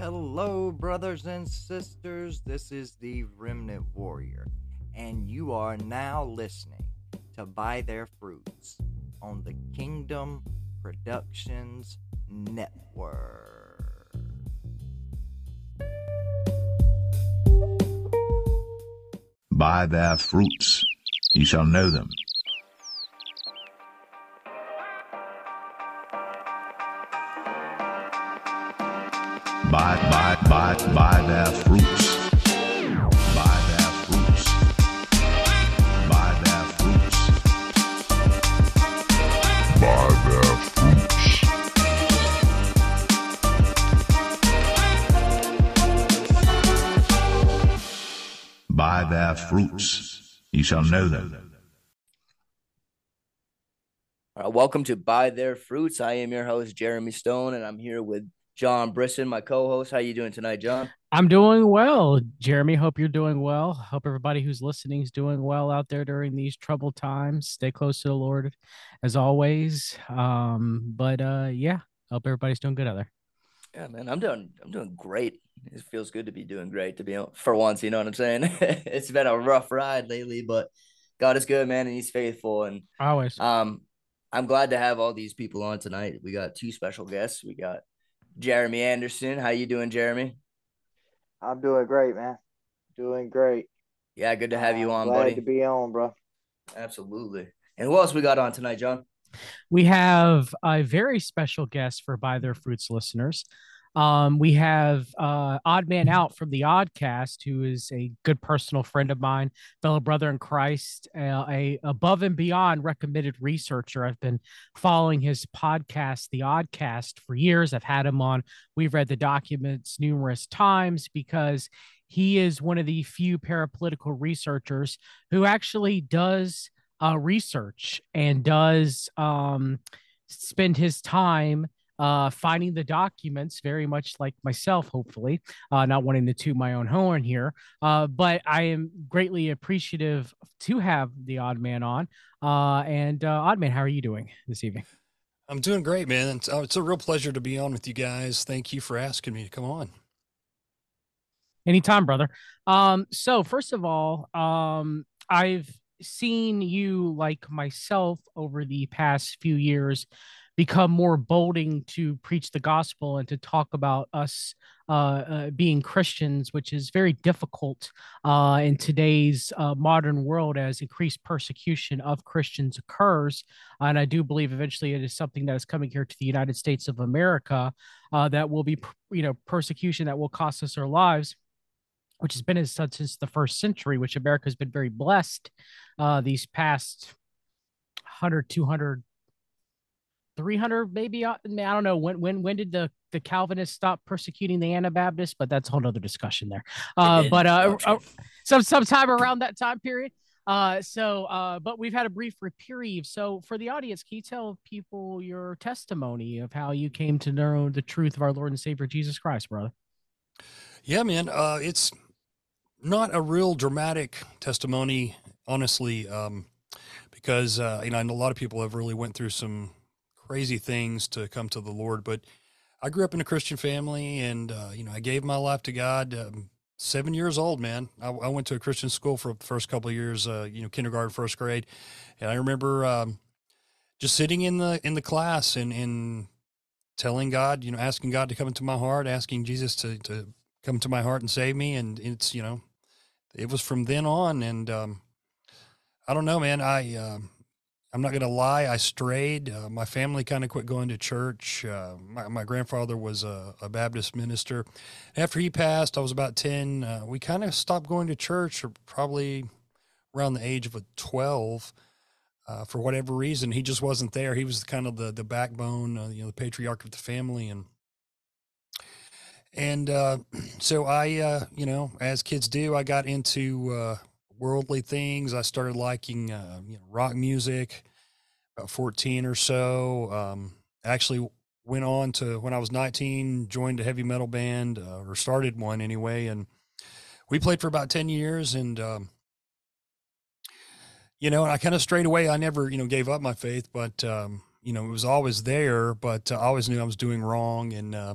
Hello, brothers and sisters. This is the Remnant Warrior, and you are now listening to By Their Fruits on the Kingdom Productions Network. By their fruits you shall know them. By, by, by, by their fruits. By their fruits. By their fruits. By their fruits. By their fruits ye shall know them. Right, welcome to By Their Fruits. I am your host Jeremy Stone, and I'm here with John Brisson, my co-host. How you doing tonight, John? I'm doing well, Jeremy. Hope you're doing well. Hope everybody who's listening is doing well out there during these troubled times. Stay close to the Lord, as always. Um, but uh, yeah, hope everybody's doing good out there. Yeah, man, I'm doing I'm doing great. It feels good to be doing great to be for once. You know what I'm saying? it's been a rough ride lately, but God is good, man, and He's faithful. And Always. um, I'm glad to have all these people on tonight. We got two special guests. We got Jeremy Anderson. How you doing, Jeremy? I'm doing great, man. Doing great. Yeah, good to have you I'm on, glad buddy. to be on, bro. Absolutely. And who else we got on tonight, John? we have a very special guest for By Their Fruits listeners. Um, we have uh, Odd Man Out from the Oddcast, who is a good personal friend of mine, fellow brother in Christ, uh, a above and beyond recommended researcher. I've been following his podcast, The Oddcast, for years. I've had him on. We've read the documents numerous times because he is one of the few parapolitical researchers who actually does uh, research and does um, spend his time uh, finding the documents, very much like myself, hopefully, uh, not wanting to toot my own horn here. Uh, but I am greatly appreciative to have the Odd Man on. Uh, and uh, Odd Man, how are you doing this evening? I'm doing great, man. It's, oh, it's a real pleasure to be on with you guys. Thank you for asking me to come on. Anytime, brother. Um, so first of all, um, I've seen you like myself over the past few years become more bolding to preach the gospel and to talk about us uh, uh, being Christians, which is very difficult uh, in today's uh, modern world as increased persecution of Christians occurs. And I do believe eventually it is something that is coming here to the United States of America uh, that will be, you know, persecution that will cost us our lives which has been as such since the first century, which America has been very blessed uh, these past 100, 200, 300, maybe. uh, I don't know. When when when did the, the Calvinists stop persecuting the Anabaptists? But that's a whole other discussion there. Uh, but uh, uh, some sometime around that time period. Uh, so, uh, but we've had a brief reprieve. So, for the audience, can you tell people your testimony of how you came to know the truth of our Lord and Savior Jesus Christ, brother? Yeah, man. Uh, it's not a real dramatic testimony, honestly, um, because uh, you know a lot of people have really went through some crazy things to come to the Lord. But I grew up in a Christian family, and uh, you know I gave my life to God. Um, seven years old, man. I, I went to a Christian school for the first couple of years, uh, you know, kindergarten, first grade, and I remember um, just sitting in the in the class and and telling God, you know, asking God to come into my heart, asking Jesus to to come to my heart and save me, and it's you know, it was from then on, and um, I don't know, man. I um, I'm not gonna lie, I strayed. Uh, my family kind of quit going to church. Uh, my my grandfather was a, a Baptist minister. After he passed, I was about ten. Uh, we kind of stopped going to church, probably around the age of a twelve. Uh, for whatever reason, he just wasn't there. He was kind of the the backbone, uh, you know, the patriarch of the family, and and uh, so I, you know, as kids do, I got into worldly things. I started liking, uh, you know, rock music. About fourteen or so, um, actually went on to when I was nineteen, joined a heavy metal band uh, or started one anyway, and we played for about ten years. And um, you know, and I kind of strayed away. I never, you know, gave up my faith, but um, you know, it was always there. But uh, I always knew I was doing wrong, and uh,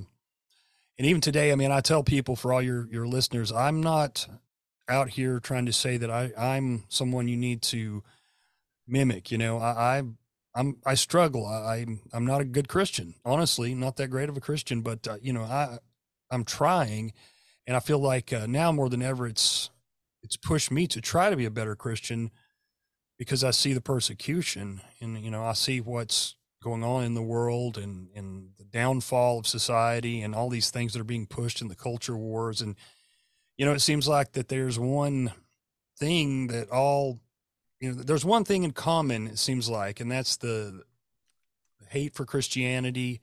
and even today, I mean, I tell people for all your your listeners, I'm not out here trying to say that I I'm someone you need to mimic. You know, I, I I'm I struggle. I, I'm I'm not a good Christian, honestly, not that great of a Christian. But uh, you know, I I'm trying, and I feel like uh, now more than ever, it's it's pushed me to try to be a better Christian because I see the persecution, and you know, I see what's going on in the world, and and the downfall of society, and all these things that are being pushed in the culture wars, and you know, it seems like that there's one thing that all you know there's one thing in common it seems like and that's the hate for christianity.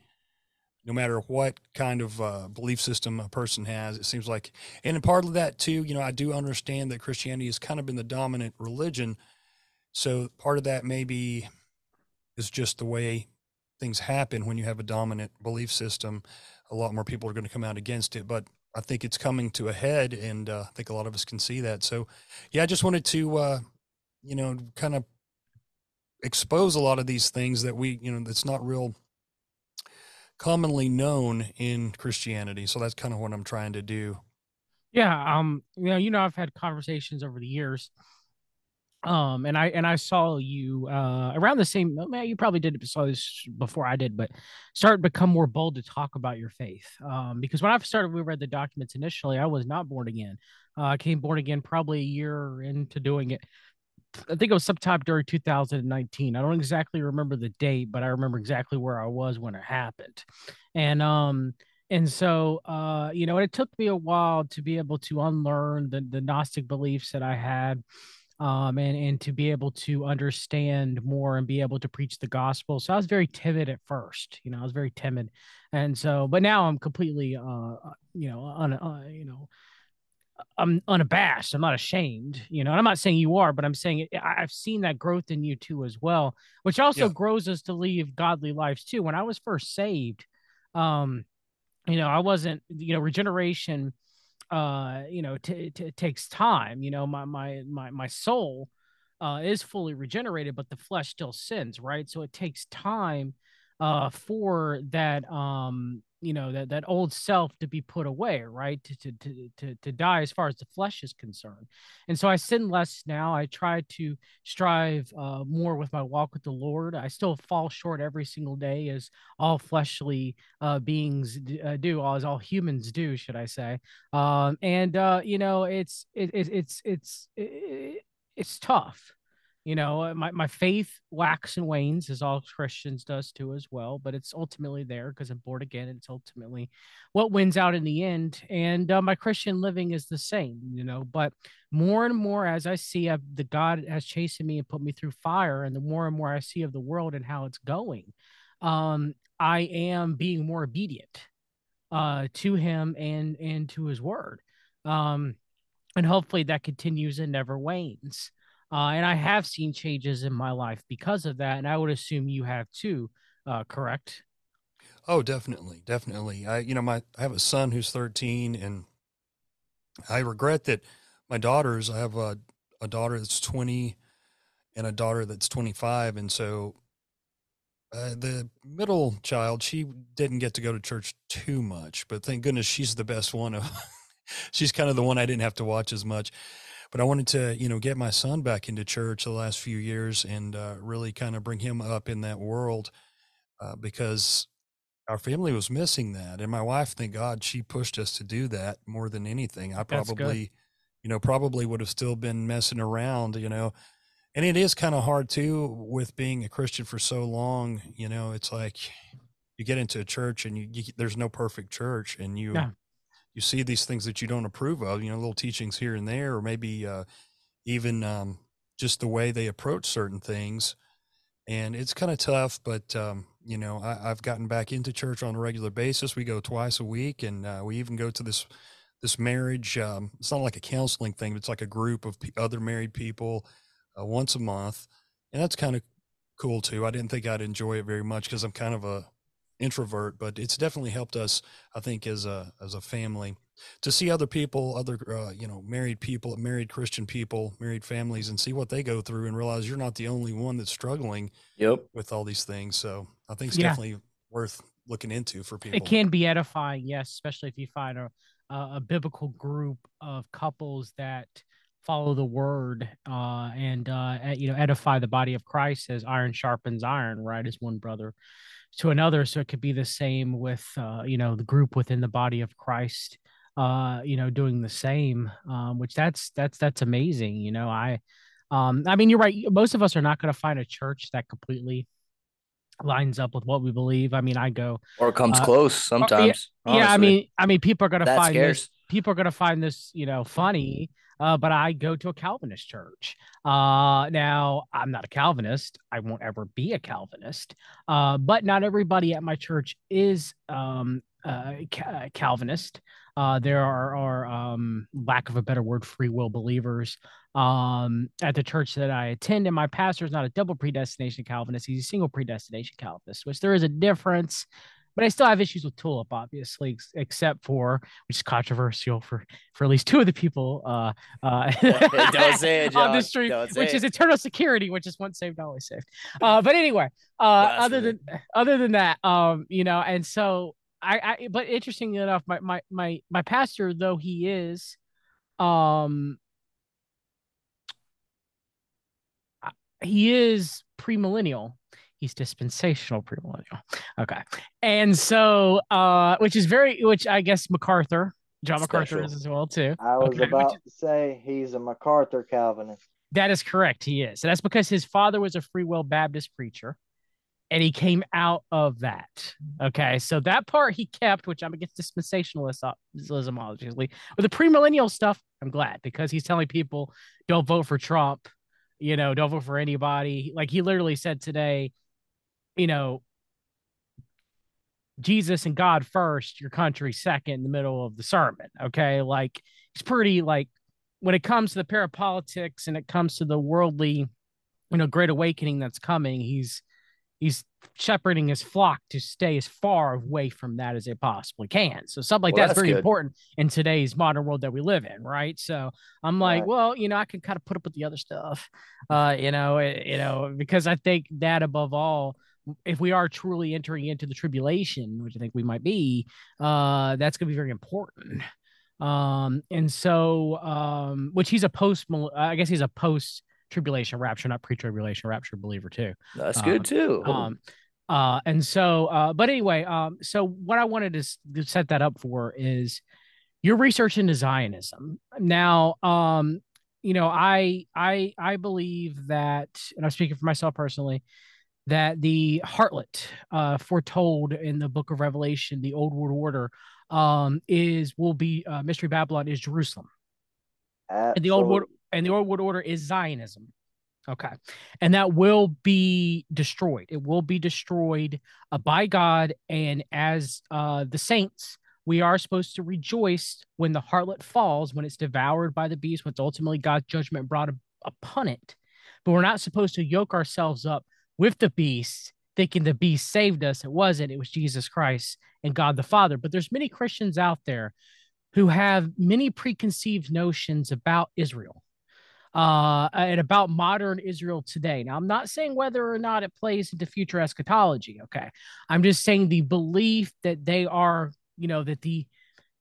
No matter what kind of uh, belief system a person has it seems like and part of that too you know i do understand that christianity has kind of been the dominant religion. So part of that maybe is just the way things happen when you have a dominant belief system. A lot more people are going to come out against it but i think it's coming to a head and uh, i think a lot of us can see that so yeah i just wanted to uh, you know, kind of expose a lot of these things that we, you know, that's not real commonly known in Christianity. So that's kind of what I'm trying to do. Yeah, um, you know, you know, I've had conversations over the years, um, and I and I saw you uh around the same. Man, you probably did saw this before I did, but start to become more bold to talk about your faith. Um, because when I started, we read the documents initially. I was not born again. Uh, I came born again probably a year into doing it. I think it was sometime during 2019. I don't exactly remember the date, but I remember exactly where I was when it happened. And um and so uh you know, it took me a while to be able to unlearn the the Gnostic beliefs that I had um and and to be able to understand more and be able to preach the gospel. So I was very timid at first, you know, I was very timid. And so but now I'm completely uh, uh you know, un, uh, you know, I'm unabashed. I'm not ashamed, you know. And I'm not saying you are, but I'm saying I've seen that growth in you too as well, which also yeah. grows us to live godly lives too. When I was first saved, um, you know, I wasn't, you know, regeneration, uh, you know, t- t- takes time. You know, my my my my soul uh, is fully regenerated, but the flesh still sins, right? So it takes time uh, for that um, you know that that old self to be put away right to, to to to to die as far as the flesh is concerned. And so i sin less now. I try to strive uh, more with my walk with the lord. I still fall short every single day as all fleshly uh, beings uh, do as all humans do should i say. Um, and uh, you know it's it, it it's it's it, it's tough you know uh, my, my faith waxes and wanes as all christians does too as well but it's ultimately there because i'm born again it's ultimately what wins out in the end. And uh, my christian living is the same you know but more and more as i see I've, the god has chasing me and put me through fire and the more and more i see of the world and how it's going um, i am being more obedient uh, to him and and to his word um, and hopefully that continues and never wanes uh, and I have seen changes in my life because of that. And I would assume you have too, uh, correct? Oh, definitely. Definitely. I, you know, my, I have a son who's 13 and I regret that my daughters, I have a, a daughter that's 20 and a daughter that's 25. And so uh, the middle child, she didn't get to go to church too much, but thank goodness she's the best one. Of, she's kind of the one I didn't have to watch as much but I wanted to, you know, get my son back into church the last few years and uh, really kind of bring him up in that world uh, because our family was missing that. And my wife, thank God, she pushed us to do that more than anything. I probably, you know, probably would have still been messing around, you know. And it is kind of hard too with being a Christian for so long. You know, it's like you get into a church and you, you there's no perfect church, and you yeah you see these things that you don't approve of, you know, little teachings here and there, or maybe uh, even um, just the way they approach certain things. And it's kind of tough, but um, you know, I, have gotten back into church on a regular basis. We go twice a week, and uh, we even go to this this marriage. Um, it's not like a counseling thing; it's like a group of other married people uh, once a month, and that's kind of cool too. I didn't think I'd enjoy it very much because I'm kind of a introvert, but it's definitely helped us, I think, as a as a family to see other people, other uh, you know, married people, married Christian people, married families, and see what they go through, and realize you're not the only one that's struggling. Yep. With all these things, so I think it's yeah. definitely worth looking into for people. It can be edifying, yes, especially if you find a a, a biblical group of couples that follow the word uh, and uh, you know edify the body of Christ as iron sharpens iron, right? As one brother to another. So it could be the same with uh, you know the group within the body of Christ, uh, you know, doing the same. Um, which that's that's that's amazing. You know, I, um, I mean, you're right. Most of us are not going to find a church that completely lines up with what we believe. I mean, I go or comes uh, close sometimes. yeah, yeah, I mean, I mean, people are going to find scares. this. People are going to find this, you know, funny. Uh, but I go to a Calvinist church. Uh, now I'm not a Calvinist. I won't ever be a Calvinist. Uh, but not everybody at my church is um, uh, ca- Calvinist. Uh, there are, are um, lack of a better word, free will believers um, at the church that I attend, and my pastor is not a double predestination Calvinist; he's a single predestination Calvinist, which there is a difference. But I still have issues with Tulip, obviously, except for which is controversial for for at least two of the people uh, uh, it, on the street, which is eternal security, which is once saved, always saved. Uh, but anyway, uh, other than other than that, um, you know, and so I, I but interestingly enough, my my my my pastor, though he is, um, he is premillennial. He's dispensational premillennial. Okay, and so uh, which is very, which I guess MacArthur, John MacArthur is as well too. I was Okay, about is- to say he's a MacArthur Calvinist. That is correct. He is. And that's because his father was a free will Baptist preacher and he came out of that. Okay. So that part he kept, which I'm against dispensationalism, obviously. But the premillennial stuff, I'm glad because he's telling people don't vote for Trump, you know, don't vote for anybody. Like he literally said today, you know, Jesus and God first, your country second in the middle of the sermon. Okay. Like he's pretty like when it comes to the parapolitics and it comes to the worldly, you know, great awakening that's coming, he's he's shepherding his flock to stay as far away from that as they possibly can. So something like Well, that's, that's very good. important in today's modern world that we live in, right? So I'm like, Right. well, you know, I can kind of put up with the other stuff, uh, you know, eh, you know, because I think that above all, if we are truly entering into the tribulation, which I think we might be, uh, that's going to be very important. Um, and so, um, which he's a post, I guess he's a post tribulation rapture, not pre tribulation rapture believer too. That's uh, good too. Um, uh, and so, uh, but anyway, um, so what I wanted to, s- to set that up for is your research into Zionism. Now, um, you know, I, I, I believe that, and I'm speaking for myself personally, that the harlot, uh, foretold in the book of Revelation, the old world order, um, is will be uh, mystery Babylon is Jerusalem and the old world and the old world order is Zionism. Okay. And that will be destroyed. It will be destroyed uh, by God. And as uh, the saints, we are supposed to rejoice when the harlot falls, when it's devoured by the beast, when it's ultimately God's judgment brought upon it. But we're not supposed to yoke ourselves up with the beast, thinking the beast saved us. It wasn't. It was Jesus Christ and God the Father. But there's many Christians out there who have many preconceived notions about Israel uh, and about modern Israel today. Now, I'm not saying whether or not it plays into future eschatology. Okay. I'm just saying the belief that they are, you know, that the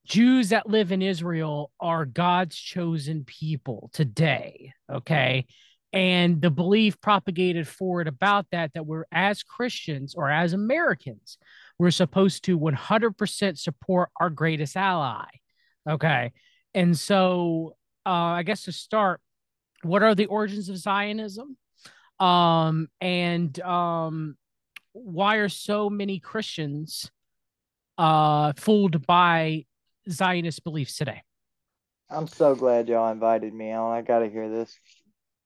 Jews that live in Israel are God's chosen people today. Okay. And the belief propagated forward about that, that we're as Christians or as Americans, we're supposed to 100% support our greatest ally. Okay. And so uh, I guess to start, what are the origins of Zionism? Um, and um, why are so many Christians uh, fooled by Zionist beliefs today? I'm so glad y'all invited me on. I got to hear this.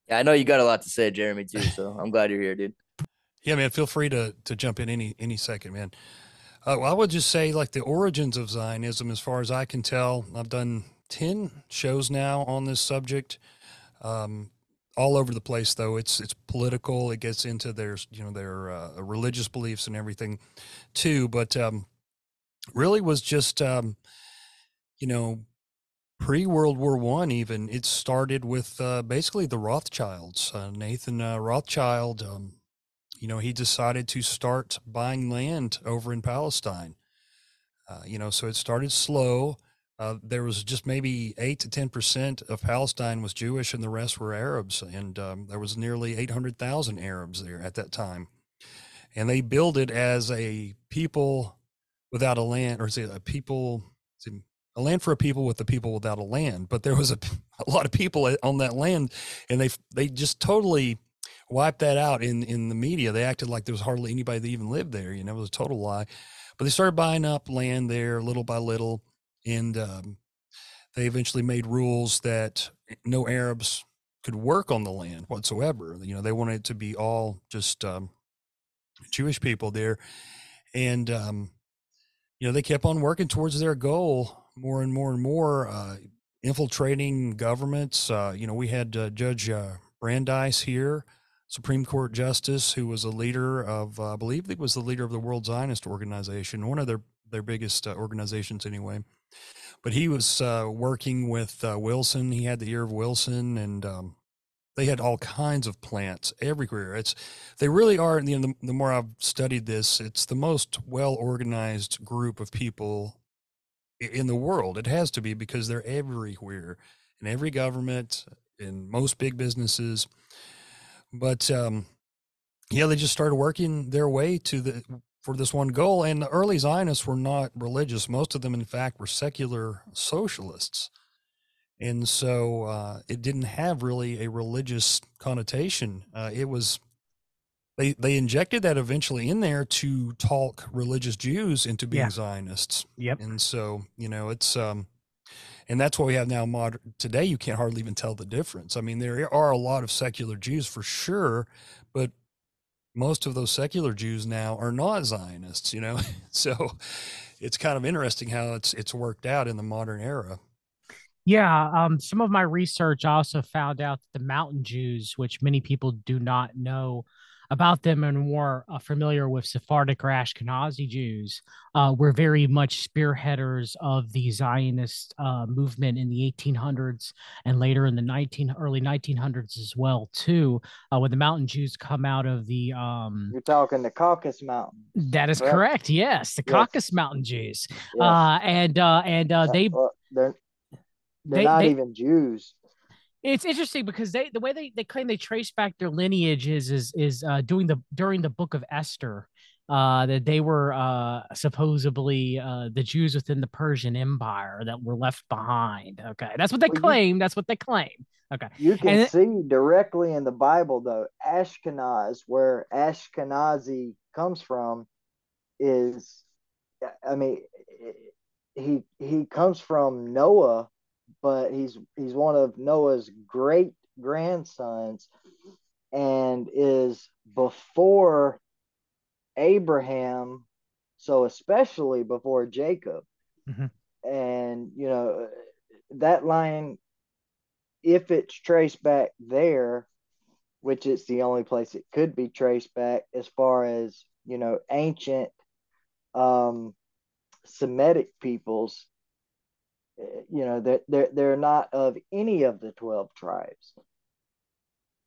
Yeah, I know you got a lot to say, Jeremy, too. So I'm glad you're here, dude. Yeah, man. Feel free to to jump in any any second, man. Uh, well, I would just say like the origins of Zionism, as far as I can tell, I've done ten shows now on this subject. Um, all over the place, though. It's it's political. It gets into their you know their uh, religious beliefs and everything, too. But um, really was just um, you know pre World War One. Even it started with uh, basically the Rothschilds. Uh, Nathan uh, Rothschild. Um, you know, he decided to start buying land over in Palestine. Uh, you know, so it started slow. Uh, there was just maybe eight to ten percent of Palestine was Jewish, and the rest were Arabs. And um, there was nearly eight hundred thousand Arabs there at that time. And they built it as a people without a land, or it a people, a land for a people with the people without a land? But there was a, a lot of people on that land, and they they just totally wiped that out in in the media. They acted like there was hardly anybody that even lived there. You know, it was a total lie. But they started buying up land there little by little and um, they eventually made rules that no Arabs could work on the land whatsoever. You know, they wanted it to be all just um, Jewish people there, and um, you know they kept on working towards their goal more and more and more, uh, infiltrating governments. Uh, you know, we had uh, Judge uh, Brandeis here. Supreme Court Justice, who was a leader of, uh, I believe he was the leader of the World Zionist Organization, one of their their biggest organizations anyway but he was working with Wilson. He had the ear of Wilson, and um, they had all kinds of plants everywhere. It's they really are. You know, the, the more I've studied this, it's the most well organized group of people in the world. It has to be because they're everywhere in every government, in most big businesses. But um, yeah, they just started working their way to the for this one goal. And the early Zionists were not religious. Most of them, in fact, were secular socialists. And so uh, it didn't have really a religious connotation. Uh, it was they they injected that eventually in there to talk religious Jews into being yeah. Zionists. Yep. And so you know it's um, and that's what we have now. Modern today, you can't hardly even tell the difference. I mean, there are a lot of secular Jews for sure, but most of those secular Jews now are not Zionists, you know. so it's kind of interesting how it's it's worked out in the modern era. Yeah, um, some of my research also found out that the Mountain Jews, which many people do not know, about them and more uh, familiar with Sephardic or Ashkenazi Jews, uh, were very much spearheaders of the Zionist uh, movement in the 1800s and later in the 19 early 1900s as well too. Uh, when the Mountain Jews come out of the um, you're talking the Caucasus Mountain. That is correct. correct yes, the yes. Caucasus Mountain Jews, yes. Uh, and uh, and they. Well, they're, they're they, not they, even Jews it's interesting because they the way they, they claim they trace back their lineage is is is uh, doing the during the book of Esther uh, that they were uh, supposedly uh, the Jews within the Persian Empire that were left behind. Okay, that's what they well, claim. You, that's what they claim. Okay, you can and see it, directly in the Bible though Ashkenaz, where Ashkenazi comes from, is I mean he he comes from Noah but he's he's one of Noah's great grandsons and is before Abraham, so especially before Jacob. Mm-hmm. And you know that line if it's traced back there, which it's the only place it could be traced back as far as, you know, ancient um Semitic peoples you know they're, they're they're not of any of the 12 tribes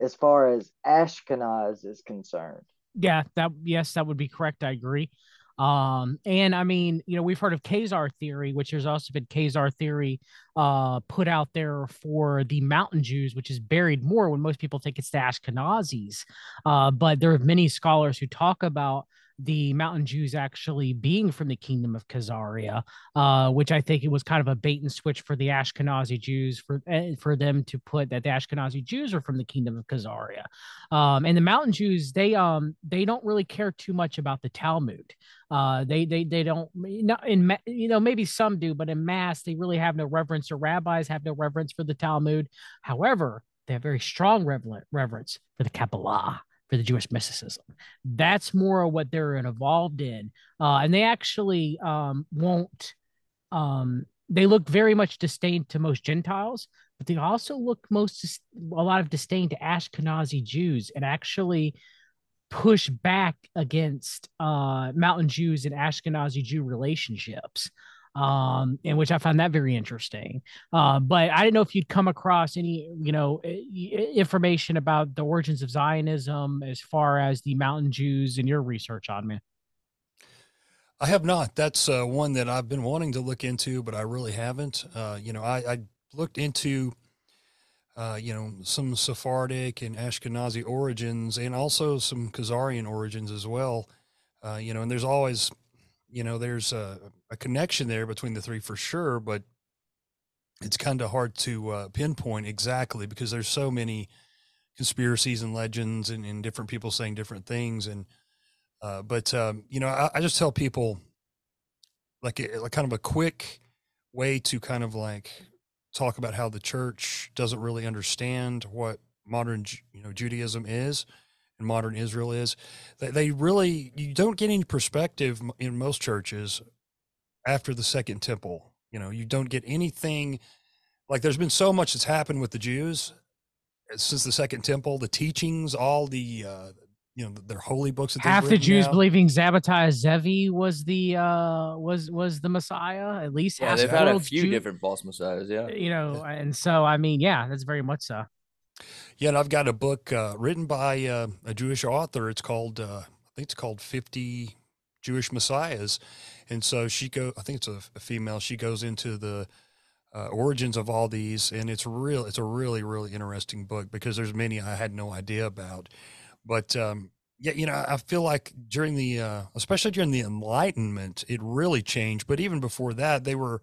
as far as ashkenaz is concerned. Yeah that yes that would be correct. I agree. Um and i mean you know we've heard of Khazar theory which there's also been Khazar theory uh put out there for the mountain jews which is buried more when most people think it's the ashkenazis. Uh but there are many scholars who talk about the mountain Jews actually being from the kingdom of Khazaria, uh, which I think it was kind of a bait and switch for the Ashkenazi Jews for uh, for them to put that the Ashkenazi Jews are from the kingdom of Khazaria. Um, and the mountain Jews, they um they don't really care too much about the Talmud. Uh, they they they don't not in you know maybe some do, but in mass they really have no reverence. Or rabbis have no reverence for the Talmud. However, they have very strong reverence for the Kabbalah for the Jewish mysticism. That's more what they're involved in, uh, and they actually um, won't. Um, they look very much disdain to most Gentiles, but they also look most a lot of disdain to Ashkenazi Jews, and actually push back against uh, Mountain Jews and Ashkenazi Jew relationships. Um, and which I found that very interesting. Uh, but I didn't know if you'd come across any, you know, information about the origins of Zionism as far as the Mountain Jews in your research on me. I have not. That's uh, one that I've been wanting to look into, but I really haven't. Uh, you know, I, I looked into, uh, you know, some Sephardic and Ashkenazi origins, and also some Khazarian origins as well. Uh, you know, and there's always, you know, there's a, a, connection there between the three for sure, but it's kind of hard to uh, pinpoint exactly because there's so many conspiracies and legends and, and different people saying different things and uh, but um, you know, I, I, just tell people like, a, like kind of a quick way to kind of like talk about how the church doesn't really understand what modern you know Judaism is and modern Israel is. They, they really you don't get any perspective in most churches after the second temple. You know, you don't get anything like there's been so much that's happened with the Jews uh, since the second temple, the teachings, all the uh, you know their holy books. That Half the Jews down. believing Sabbatai Zevi was the uh was was the Messiah. At least yeah, they've had a few Jew- different false messiahs. Yeah, you know, and so I mean, yeah, that's very much so. Yeah, and I've got a book uh, written by uh, a Jewish author. It's called uh, I think it's called Fifty Jewish Messiahs, and so she go. I think it's a, a female. She goes into the uh, origins of all these, and it's real. It's a really really interesting book because there's many I had no idea about but um, yeah, you know, I feel like during the, uh, especially during the Enlightenment, it really changed. But even before that, they were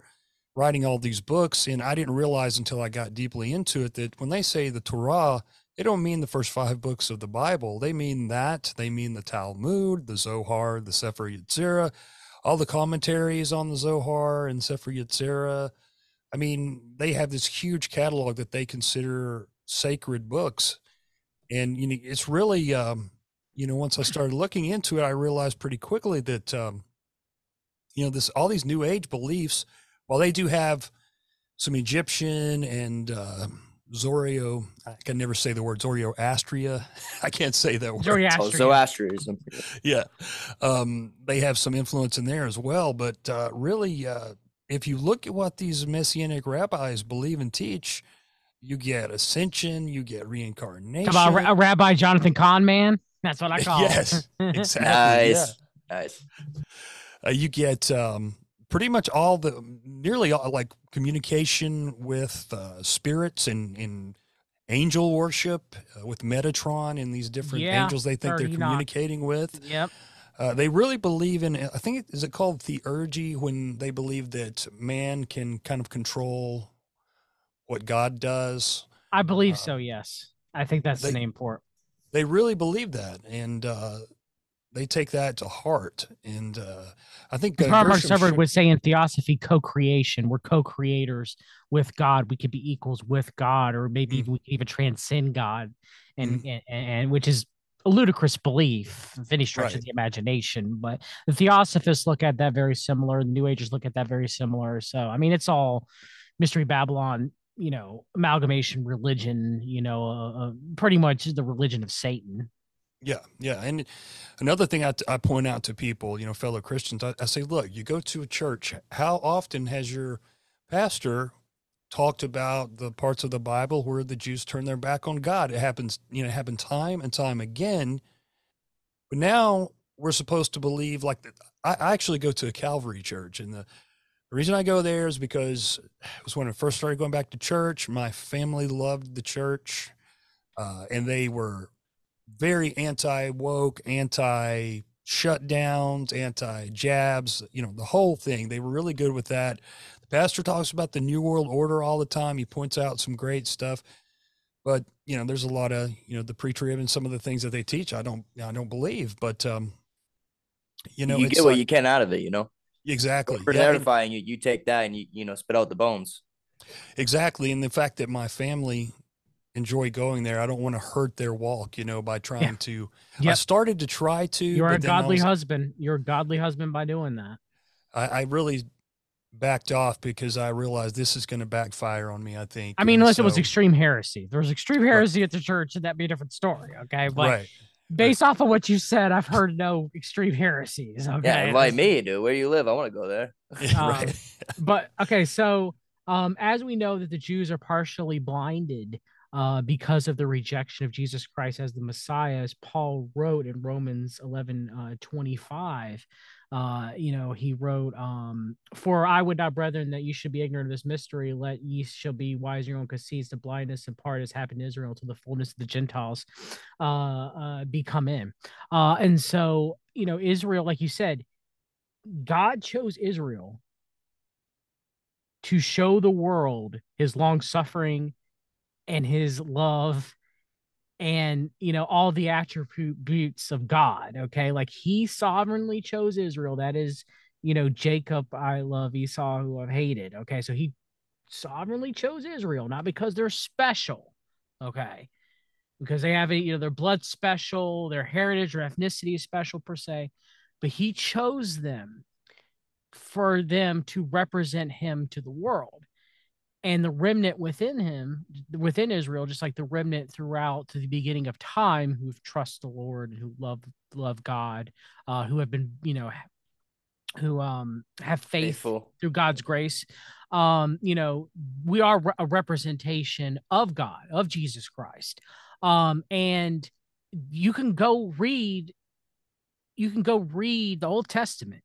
writing all these books, and I didn't realize until I got deeply into it that when they say the Torah, they don't mean the first five books of the Bible. They mean that. They mean the Talmud, the Zohar, the Sefer Yetzirah, all the commentaries on the Zohar and Sefer Yetzirah. I mean, they have this huge catalog that they consider sacred books and you know it's really um, you know once i started looking into it i realized pretty quickly that um, you know this all these new age beliefs while they do have some egyptian and uh, zorio i can never say the word zoroastria i can't say that word zoroastria. Oh, zoroastrianism yeah um, they have some influence in there as well but uh, really uh, if you look at what these messianic rabbis believe and teach you get ascension, you get reincarnation. How about a Rabbi Jonathan Cahn, man? That's what I call. yes, exactly. nice, yeah. nice. Uh, you get um, pretty much all the nearly all like communication with uh, spirits and in angel worship uh, with Metatron and these different yeah, angels they think they're communicating not. with. Yep. Uh, they really believe in. I think is it called theurgy when they believe that man can kind of control what God does. I believe uh, so. Yes, I think that's they, the name for it. They really believe that, and uh, they take that to heart. And uh, I think uh, Karl Marx would was saying Theosophy, co-creation. We're co-creators with God. We could be equals with God, or maybe mm-hmm. we could even transcend God, and, mm-hmm. and, and which is a ludicrous belief if any stretch right. of the imagination. But the Theosophists look at that very similar. The New Agers look at that very similar. So I mean, it's all mystery Babylon you know amalgamation religion you know uh, uh, pretty much the religion of satan yeah yeah and another thing I, I point out to people you know fellow christians I, I say look you go to a church how often has your pastor talked about the parts of the bible where the jews turn their back on god it happens you know it happened time and time again but now we're supposed to believe like I, I actually go to a calvary church and the the reason I go there is because it was when I first started going back to church. My family loved the church, uh, and they were very anti woke, anti shutdowns, anti jabs, you know, the whole thing. They were really good with that. The pastor talks about the New World Order all the time. He points out some great stuff. But, you know, there's a lot of, you know, the pre trib and some of the things that they teach I don't I don't believe. But um, you know, you get what like, you can out of it, you know. Exactly. For yeah. edifying you, you take that and you you know spit out the bones. Exactly, and the fact that my family enjoy going there, I don't want to hurt their walk, you know, by trying yeah. to. Yep. I started to try to. You're a godly was, husband. You're a godly husband by doing that. I, I really backed off because I realized this is going to backfire on me. I think. I mean, and unless so, it was extreme heresy. If there was extreme heresy right. at the church, and that'd be a different story. Okay, but right. based off of what you said, I've heard no extreme heresies. Okay. Yeah, invite me, dude. Where do you live? I want to go there. Um, but okay, so um, as we know that the Jews are partially blinded uh, because of the rejection of Jesus Christ as the Messiah, as Paul wrote in Romans 11 uh, 25. Uh, you know, he wrote, um, For I would not, brethren, that you should be ignorant of this mystery, let ye shall be wise in your own conceits, the blindness and part has happened in Israel to the fullness of the Gentiles uh, uh, be come in. Uh, and so, you know, Israel, like you said, God chose Israel to show the world his long suffering and his love and you know all the attributes of God. Okay, like he sovereignly chose Israel. That is, you know, Jacob I love, Esau who I've hated. Okay, so he sovereignly chose Israel, not because they're special. Okay, because they have a, you know their blood special, their heritage or ethnicity is special per se, but he chose them for them to represent him to the world and the remnant within him within israel just like the remnant throughout to the beginning of time who trust the lord who love love god uh, who have been you know who um have faith Faithful. through god's grace. Um you know we are a representation of god of jesus christ. Um and you can go read you can go read the old testament.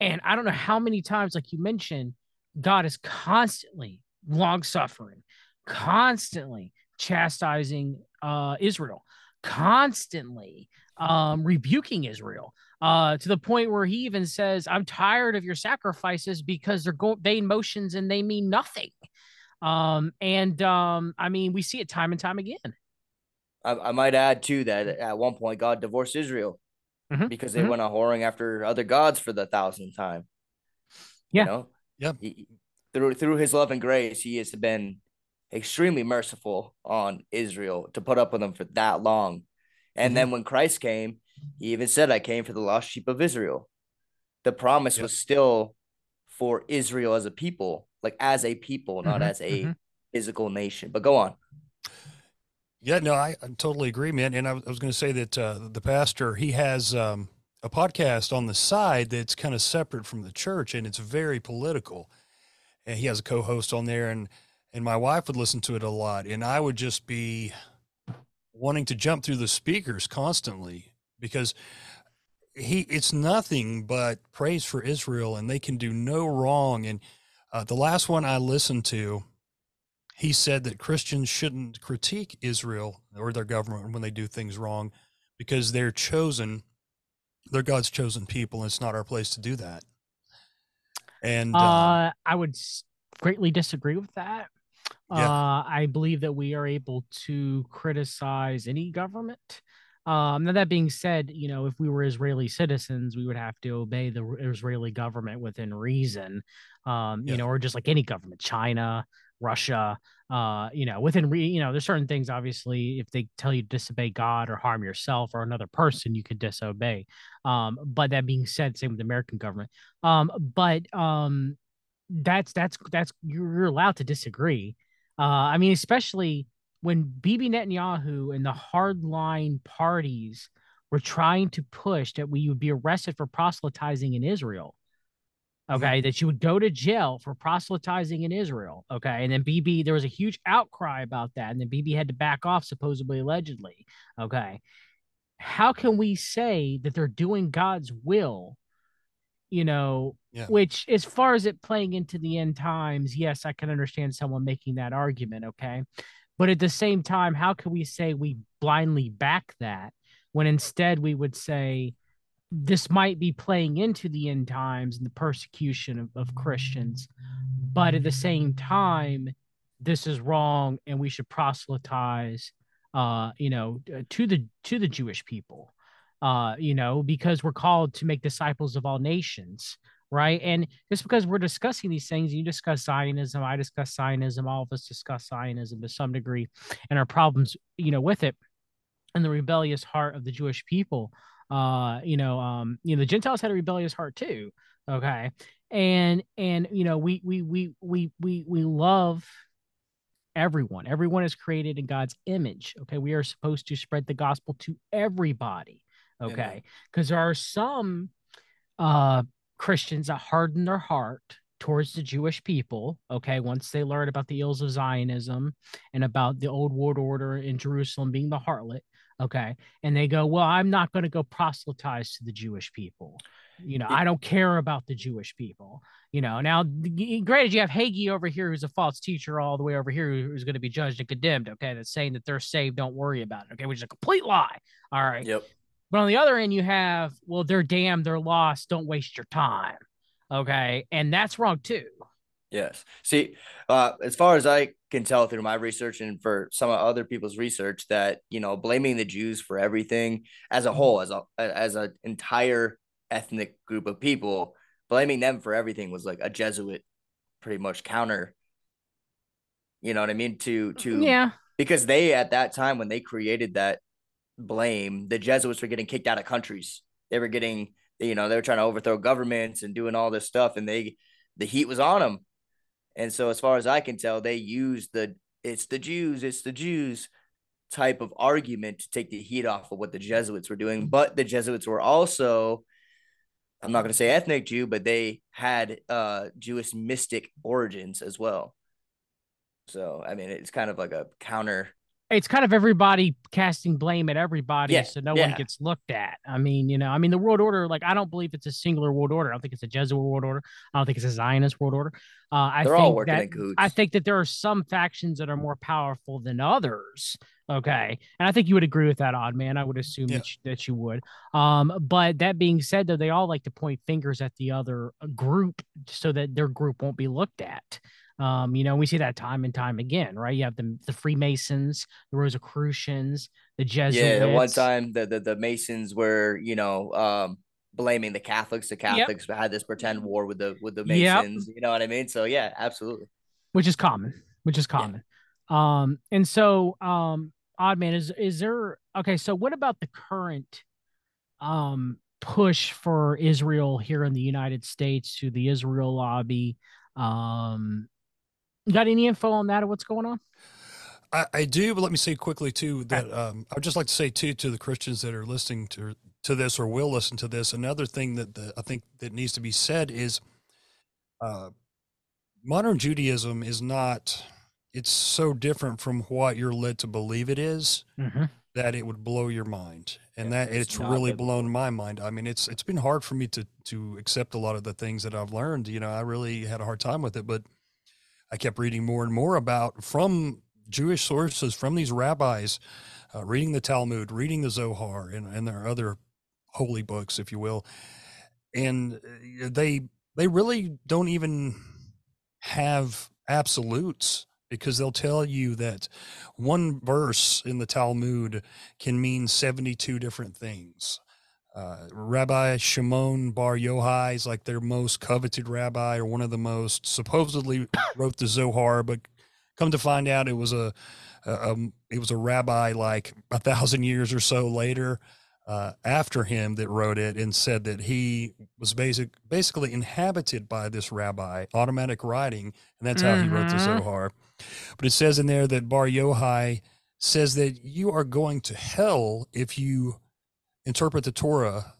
And i don't know how many times like you mentioned God is constantly long suffering, constantly chastising uh, Israel, constantly um, rebuking Israel. Uh, to the point where he even says, "I'm tired of your sacrifices because they're going vain motions and they mean nothing." Um, and um, I mean, we see it time and time again. I, I might add too that at one point God divorced Israel mm-hmm. because they mm-hmm. went a whoring after other gods for the thousandth time. Yeah. You know? Yep. He, through through his love and grace, he has been extremely merciful on Israel to put up with them for that long. And mm-hmm. then when Christ came, he even said, I came for the lost sheep of Israel. The promise yep. was still for Israel as a people, like as a people, not mm-hmm. as a mm-hmm. physical nation. But go on. Yeah, no, I, I totally agree, man. And I, I was going to say that uh, the pastor, he has um, a podcast on the side that's kind of separate from the church and it's very political. And he has a co-host on there and and my wife would listen to it a lot and I would just be wanting to jump through the speakers constantly because he it's nothing but praise for Israel and they can do no wrong and uh, the last one I listened to he said that Christians shouldn't critique Israel or their government when they do things wrong because they're chosen they're God's chosen people, and it's not our place to do that. And uh, uh, I would greatly disagree with that. Yeah. Uh, I believe that we are able to criticize any government. Um, now that being said, you know, if we were Israeli citizens, we would have to obey the Israeli government within reason. Um, yeah. you know, or just like any government, China, Russia, uh, you know, within re, you know, there's certain things obviously if they tell you to disobey God or harm yourself or another person, you could disobey. Um, but that being said, same with the American government. Um, but um, that's that's that's you're allowed to disagree. Uh, I mean, especially when Bibi Netanyahu and the hardline parties were trying to push that we would be arrested for proselytizing in Israel okay, mm-hmm. that you would go to jail for proselytizing in Israel, okay, and then Bibi there was a huge outcry about that, and then Bibi had to back off, supposedly, allegedly, okay. How can we say that they're doing God's will? You know, yeah. which as far as it playing into the end times, yes, I can understand someone making that argument, okay. But at the same time, how can we say we blindly back that when instead we would say, this might be playing into the end times and the persecution of, of Christians, but at the same time, this is wrong and we should proselytize uh you know to the to the Jewish people uh you know because we're called to make disciples of all nations right? And just because we're discussing these things you discuss zionism i discuss zionism all of us discuss zionism to some degree and our problems you know with it and the rebellious heart of the jewish people uh you know um you know the gentiles had a rebellious heart too okay and and you know we we we we we we love everyone. Everyone is created in God's image. Okay. We are supposed to spread the gospel to everybody. Okay. Because there are some uh, Christians that harden their heart towards the Jewish people. Okay. Once they learn about the ills of Zionism and about the old world order in Jerusalem being the harlot. Okay. And they go, well, I'm not going to go proselytize to the Jewish people. You know, I don't care about the Jewish people. You know, now granted, you have Hagee over here who's a false teacher, all the way over here who's going to be judged and condemned. Okay, that's saying that they're saved, don't worry about it. Okay, which is a complete lie. All right. Yep. But on the other end, you have, well, they're damned, they're lost, don't waste your time. Okay. And that's wrong too. Yes. See, uh, as far as I can tell through my research and for some of other people's research, that you know, blaming the Jews for everything as a whole, as a as an entire ethnic group of people, blaming them for everything was like a Jesuit, pretty much counter. You know what I mean? To to yeah, because they at that time when they created that blame, the Jesuits were getting kicked out of countries. They were getting, you know, they were trying to overthrow governments and doing all this stuff, and they the heat was on them and so, as far as I can tell, they use the it's the Jews, it's the Jews type of argument to take the heat off of what the Jesuits were doing. But the Jesuits were also, I'm not going to say ethnic Jew, but they had uh, Jewish mystic origins as well. So, I mean, it's kind of like a counter it's kind of everybody casting blame at everybody yeah, so no yeah. one gets looked at. I mean you know i mean the world order like i don't believe it's a singular world order. I don't think it's a jesuit world order. I don't think it's a zionist world order. Uh, i They're think all working that, i think that there are some factions that are more powerful than others okay? And i think you would agree with that odd man. I would assume yeah. that, you, that you would. Um but that being said though they all like to point fingers at the other group so that their group won't be looked at um, you know, we see that time and time again, right? You have the the Freemasons, the Rosicrucians, the Jesuits. Yeah, the one time the, the the Masons were, you know, um, blaming the Catholics. The Catholics yep. had this pretend war with the with the Masons. Yep. You know what I mean? So yeah, absolutely. Which is common. Which is common. Yeah. Um, and so um, odd man is is there okay? So what about the current um push for Israel here in the United States to the Israel lobby? Um, got any info on that or what's going on? I, I do, but let me say quickly too that um, I would just like to say too to the Christians that are listening to to this or will listen to this. Another thing that the, I think that needs to be said is, uh, modern Judaism is not. It's so different from what you're led to believe it is, mm-hmm. that it would blow your mind, and yeah, that it's, it's really blown my mind. I mean, it's it's been hard for me to to accept a lot of the things that I've learned. You know, I really had a hard time with it, but I kept reading more and more about from Jewish sources, from these rabbis, uh, reading the Talmud, reading the Zohar, and, and their other holy books, if you will. And uh, they they really don't even have absolutes because they'll tell you that one verse in the Talmud can mean 72 different things. Uh, rabbi Shimon Bar Yochai is like their most coveted rabbi, or one of the most. Supposedly wrote the Zohar, but come to find out, it was a, a, a it was a rabbi like a thousand years or so later uh, after him that wrote it, and said that he was basic basically inhabited by this rabbi, automatic writing, and that's how mm-hmm. he wrote the mm-hmm. Zohar. But it says in there that Bar Yochai says that you are going to hell if you interpret the Torah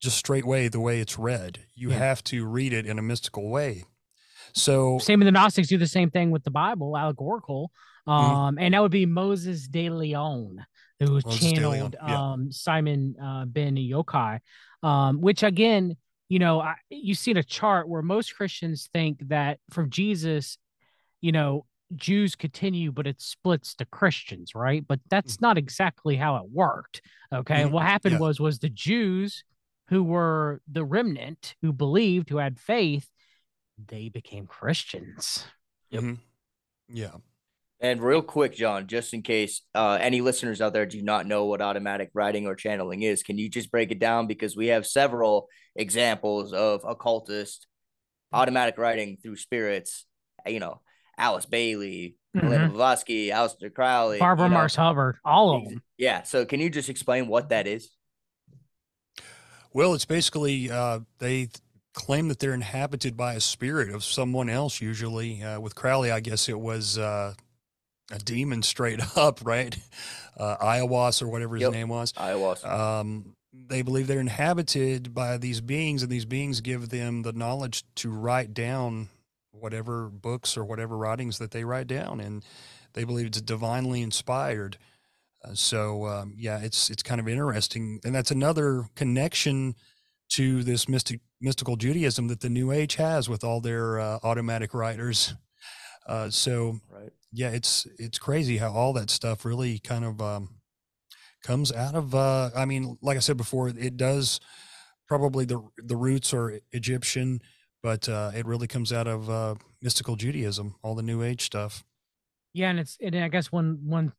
just straight way the way it's read. You yeah. have to read it in a mystical way. So same with the Gnostics do the same thing with the Bible, allegorical. Mm-hmm. Um, mm-hmm. and that would be Moses de Leon, who Moses channeled yeah. um Simon uh, ben Yochai, um, which again, you know, I, you see in a chart where most Christians think that from Jesus, you know, Jews continue, but it splits the Christians, right? But that's mm. not exactly how it worked. Okay. Mm-hmm. What happened yeah. was was the Jews who were the remnant who believed, who had faith, they became Christians. Yep. Mm-hmm. Yeah. And real quick, John, just in case uh, any listeners out there do not know what automatic writing or channeling is, can you just break it down? Because we have several examples of occultist automatic writing through spirits, you know, Alice Bailey, mm-hmm. Elena Blavatsky, Aleister Crowley, Barbara you know. Marsh Hubbard, all of them. Yeah. So can you just explain what that is? Well, it's basically uh, they claim that they're inhabited by a spirit of someone else. Usually, uh, with Crowley, I guess it was uh, a demon straight up, right? Uh, Aiwass or whatever his Yep. name was. Aiwass. Um, they believe they're inhabited by these beings, and these beings give them the knowledge to write down whatever books or whatever writings that they write down, and they believe it's divinely inspired. Uh, so um, yeah, it's it's kind of interesting, and that's another connection to this mystic mystical Judaism that the New Age has with all their uh, automatic writers. Uh, so right. yeah, it's it's crazy how all that stuff really kind of um, comes out of. Uh, I mean, like I said before, it does probably the the roots are Egyptian, but uh, it really comes out of uh, mystical Judaism, all the New Age stuff. Yeah, and it's and I guess one one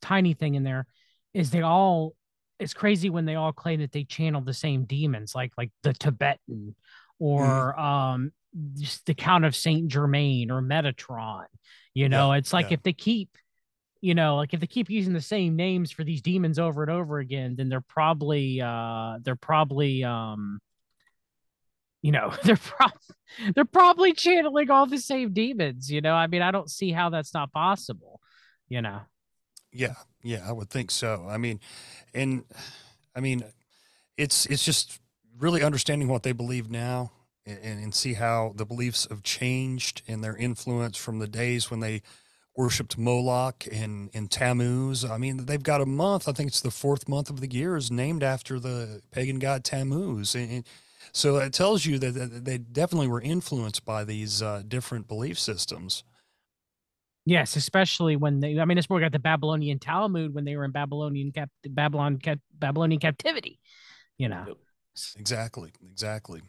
tiny thing in there is they all it's crazy when they all claim that they channel the same demons, like like the Tibetan or um just the Count of Saint Germain or Metatron. You know, it's like yeah. if they keep you know, like if they keep using the same names for these demons over and over again, then they're probably uh they're probably um you know, they're prob- they're probably channeling all the same demons, you know. I mean, I don't see how that's not possible, you know. Yeah, yeah, I would think so. I mean, and I mean, it's it's just really understanding what they believe now and, and see how the beliefs have changed and their influence from the days when they worshipped Moloch and, and Tammuz. I mean, they've got a month, I think it's the fourth month of the year, is named after the pagan god Tammuz. And so it tells you that, that they definitely were influenced by these uh, different belief systems. Yes, especially when they. I mean, it's more got the Babylonian Talmud when they were in Babylonian cap, Babylon cap, Babylonian captivity. You know. Exactly, exactly.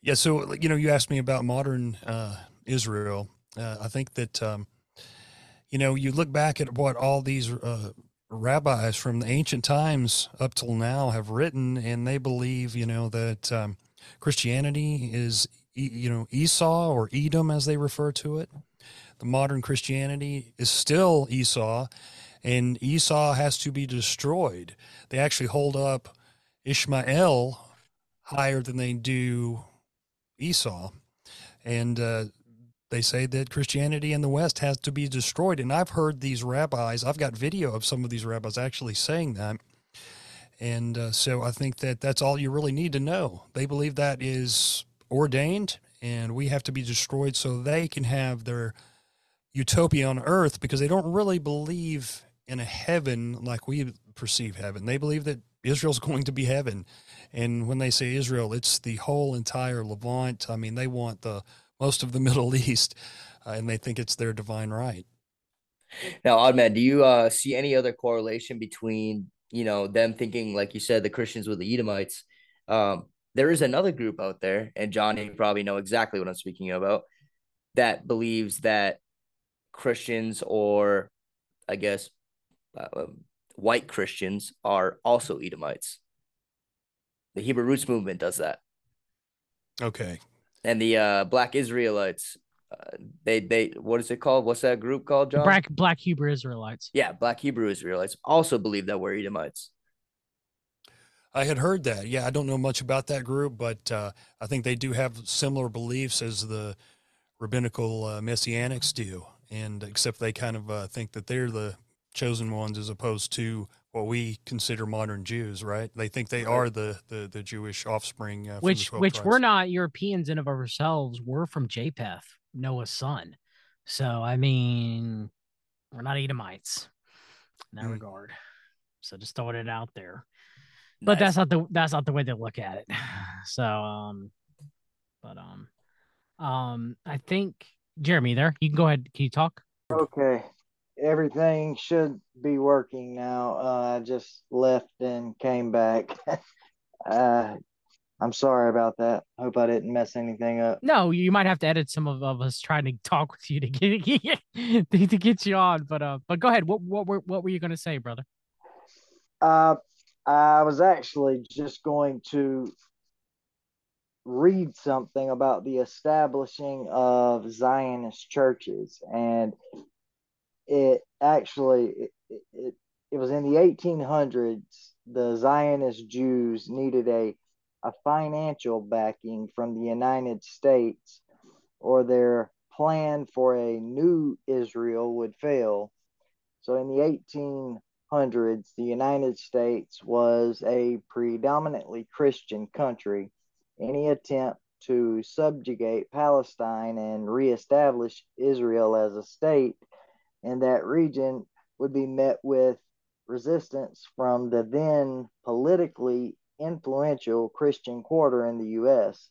Yeah. So, you know, you asked me about modern uh, Israel. Uh, I think that, um, you know, you look back at what all these uh, rabbis from the ancient times up till now have written, and they believe, you know, that um, Christianity is, you know, Esau or Edom as they refer to it. The modern Christianity is still Esau, and Esau has to be destroyed. They actually hold up Ishmael higher than they do Esau. And uh, they say that Christianity in the West has to be destroyed. And I've heard these rabbis, I've got video of some of these rabbis actually saying that. And uh, so I think that that's all you really need to know. They believe that is ordained and we have to be destroyed so they can have their utopia on earth because they don't really believe in a heaven like we perceive heaven. They believe that Israel's going to be heaven. And when they say Israel, it's the whole entire Levant. I mean, they want the most of the Middle East, uh, and they think it's their divine right. Now, Oddman, do you uh, see any other correlation between you know them thinking, like you said, the Christians were the Edomites? Um, there is another group out there, and Johnny you probably know exactly what I'm speaking about, that believes that Christians or I guess uh, white Christians are also Edomites. The Hebrew Roots movement does that, Okay. and the uh, Black Israelites, uh, they they what is it called? What's that group called, John? Black Black Hebrew Israelites. Yeah, Black Hebrew Israelites also believe that we're Edomites. I had heard that. Yeah, I don't know much about that group, but uh, I think they do have similar beliefs as the rabbinical uh, messianics do, and except they kind of uh, think that they're the chosen ones as opposed to what we consider modern Jews, right? They think they are the the, the Jewish offspring, uh, from the which which tribes. we're not Europeans in of ourselves. We're from Japheth, Noah's son. So I mean, we're not Edomites in that Mm. regard. So just throwing it out there. But that's not the that's not the way they look at it. So um, but um, um, I think Jeremy, there you can go ahead. Can you talk? Okay. Everything should be working now. Uh, I just left and came back. uh, I'm sorry about that. Hope I didn't mess anything up. No, you might have to edit some of, of us trying to talk with you to get to, to get you on. But uh, but go ahead. What what were what were you gonna say, brother? Uh, I was actually just going to read something about the establishing of Zionist churches, and it actually it, it, it was in the 1800s. The Zionist Jews needed a a financial backing from the United States, or their plan for a new Israel would fail. So in the 1800s, the United States was a predominantly Christian country. Any attempt to subjugate Palestine and reestablish Israel as a state in that region would be met with resistance from the then politically influential Christian quarter in the U.S.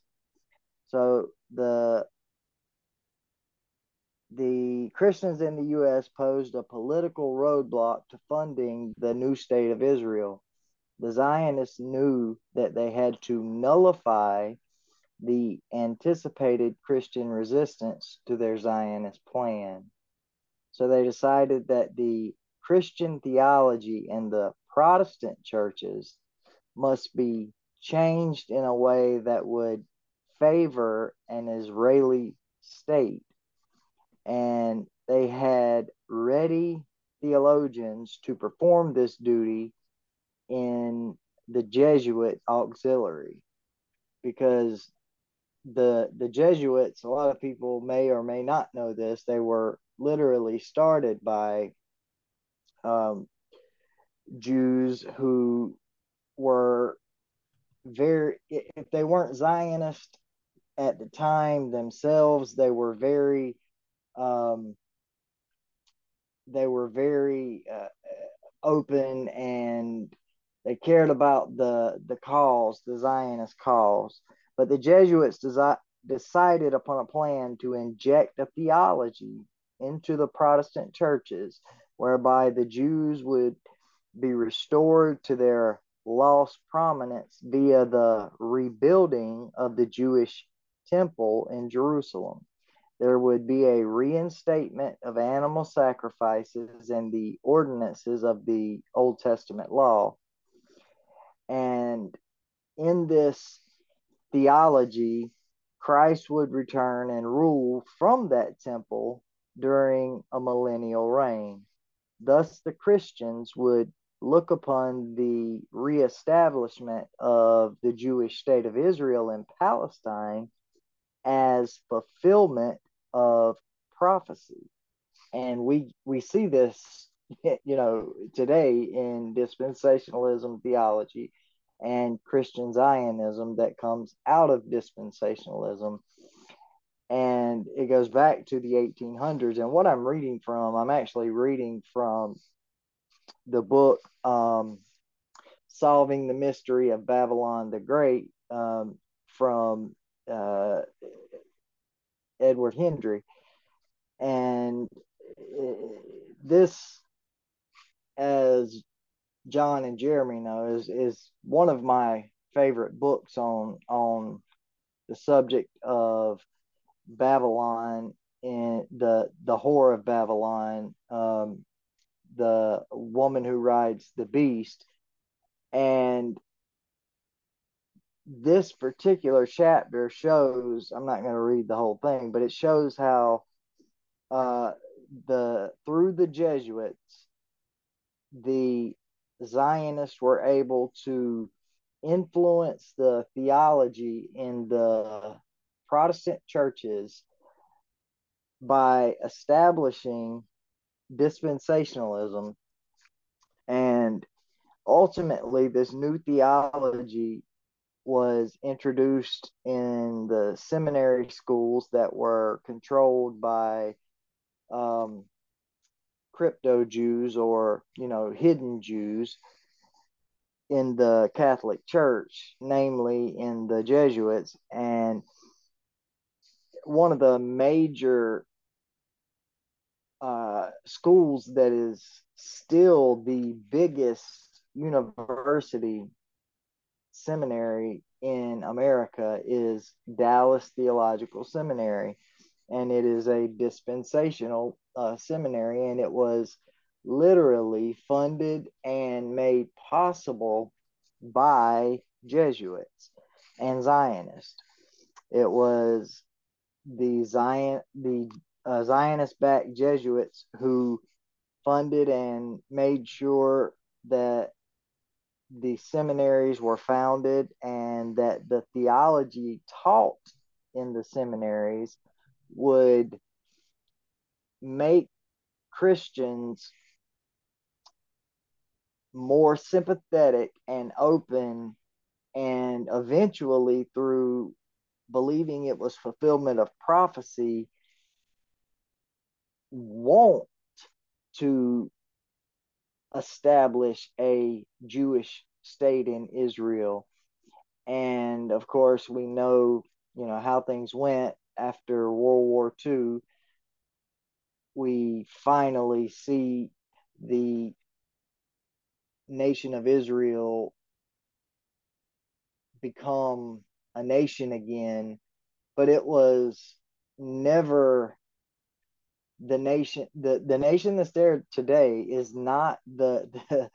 So the the Christians in the U.S. posed a political roadblock to funding the new state of Israel. The Zionists knew that they had to nullify the anticipated Christian resistance to their Zionist plan. So they decided that the Christian theology in the Protestant churches must be changed in a way that would favor an Israeli state. And they had ready theologians to perform this duty in the Jesuit auxiliary because the the Jesuits a lot of people may or may not know this they were literally started by um, Jews who were very if they weren't Zionist at the time themselves, they were very um, they were very uh, open and they cared about the the cause, the Zionist cause. But the Jesuits desi- decided upon a plan to inject a theology into the Protestant churches whereby the Jews would be restored to their lost prominence via the rebuilding of the Jewish temple in Jerusalem. There would be a reinstatement of animal sacrifices and the ordinances of the Old Testament law. And in this theology, Christ would return and rule from that temple during a millennial reign. Thus, the Christians would look upon the reestablishment of the Jewish state of Israel in Palestine as fulfillment of prophecy. And we we see this you know today in dispensationalism theology and Christian Zionism that comes out of dispensationalism and it goes back to the 1800s. And what I'm reading from, I'm actually reading from the book um, Solving the Mystery of Babylon the Great um, from uh, Edward Hendry. And this, as John and Jeremy know, is, is one of my favorite books on on the subject of Babylon and the the whore of Babylon, um, the woman who rides the beast, and this particular chapter shows. I'm not going to read the whole thing, but it shows how uh, the through the Jesuits, the Zionists were able to influence the theology in the Protestant churches by establishing dispensationalism. And ultimately this new theology was introduced in the seminary schools that were controlled by um, crypto Jews or you know hidden Jews in the Catholic Church, namely in the Jesuits, and one of the major uh, schools that is still the biggest university seminary in America is Dallas Theological Seminary, and it is a dispensational uh, seminary, and it was literally funded and made possible by Jesuits and Zionists. It was the Zion the uh, Zionist backed Jesuits who funded and made sure that the seminaries were founded and that the theology taught in the seminaries would make Christians more sympathetic and open and eventually through believing it was fulfillment of prophecy want to establish a Jewish state in Israel. And of course, we know, you know, how things went after World War II. We finally see the nation of Israel become a nation again, but it was never the nation the, the nation that's there today is not the, the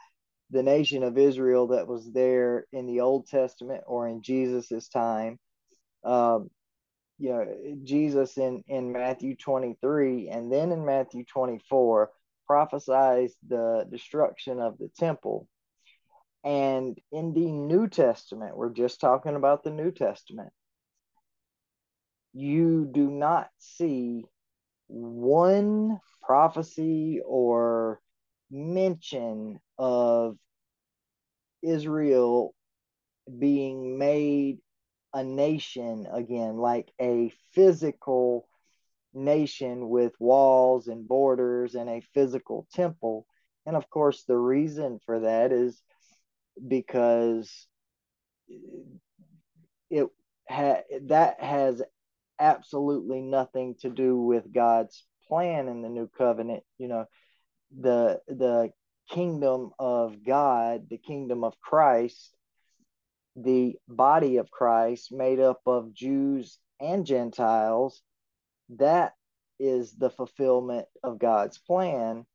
the nation of Israel that was there in the Old Testament or in Jesus's time. Um, you know, Jesus in, in Matthew 23 and then in Matthew 24 prophesies the destruction of the temple. And in the New Testament, we're just talking about the New Testament, you do not see one prophecy or mention of Israel being made a nation again, like a physical nation with walls and borders and a physical temple. And of course, the reason for that is because it ha- that has absolutely nothing to do with God's plan in the new covenant. You know, the the kingdom of God, the kingdom of Christ, the body of Christ made up of Jews and Gentiles, that is the fulfillment of God's plan.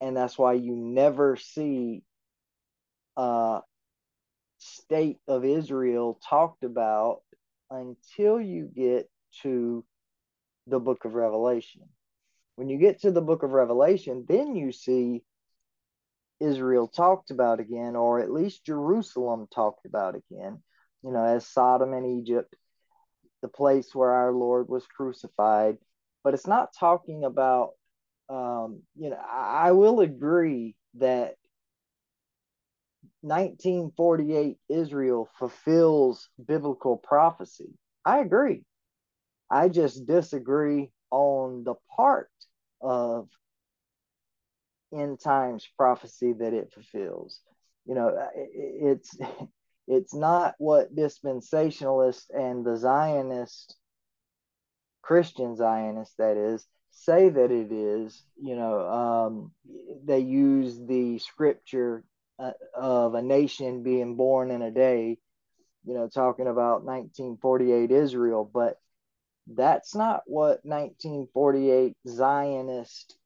And that's why you never see a state of Israel talked about until you get to the book of Revelation. When you get to the book of Revelation, then you see Israel talked about again, or at least Jerusalem talked about again, you know, as Sodom and Egypt, the place where our Lord was crucified. But it's not talking about, um, you know, I, I will agree that 1948 Israel fulfills biblical prophecy. I agree. I just disagree on the part of end times prophecy that it fulfills. You know, it's it's not what dispensationalists and the Zionist Christian Zionists that is say that it is. You know, um, they use the scripture uh, of a nation being born in a day. You know, talking about 1948 Israel, but that's not what 1948 Zionist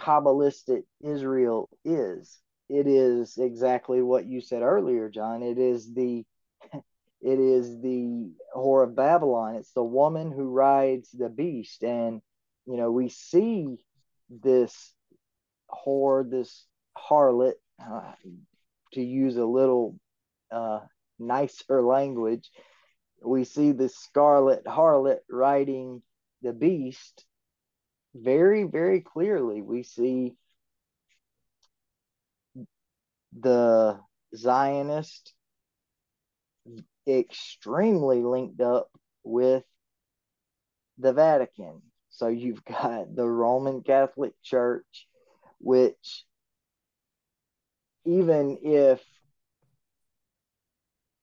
Kabbalistic Israel is. It is exactly what you said earlier, John. It is the it is the whore of Babylon. It's the woman who rides the beast. And you know, we see this whore, this harlot, uh, to use a little uh, nicer language, we see the scarlet harlot riding the beast very, very clearly. We see the Zionist extremely linked up with the Vatican. So you've got the Roman Catholic Church, which, even if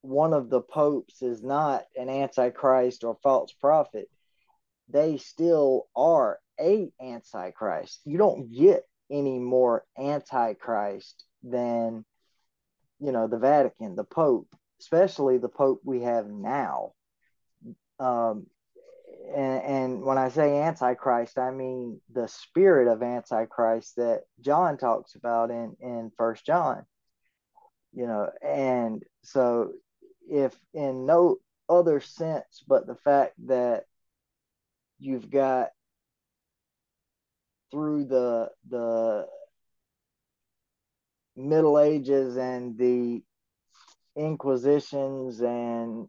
one of the popes is not an antichrist or false prophet, they still are a antichrist. You don't get any more antichrist than you know the Vatican, the Pope, especially the Pope we have now. Um, and, and when I say antichrist, I mean the spirit of antichrist that John talks about in in First John. You know, and so if in no other sense but the fact that you've got through the the Middle Ages and the Inquisitions and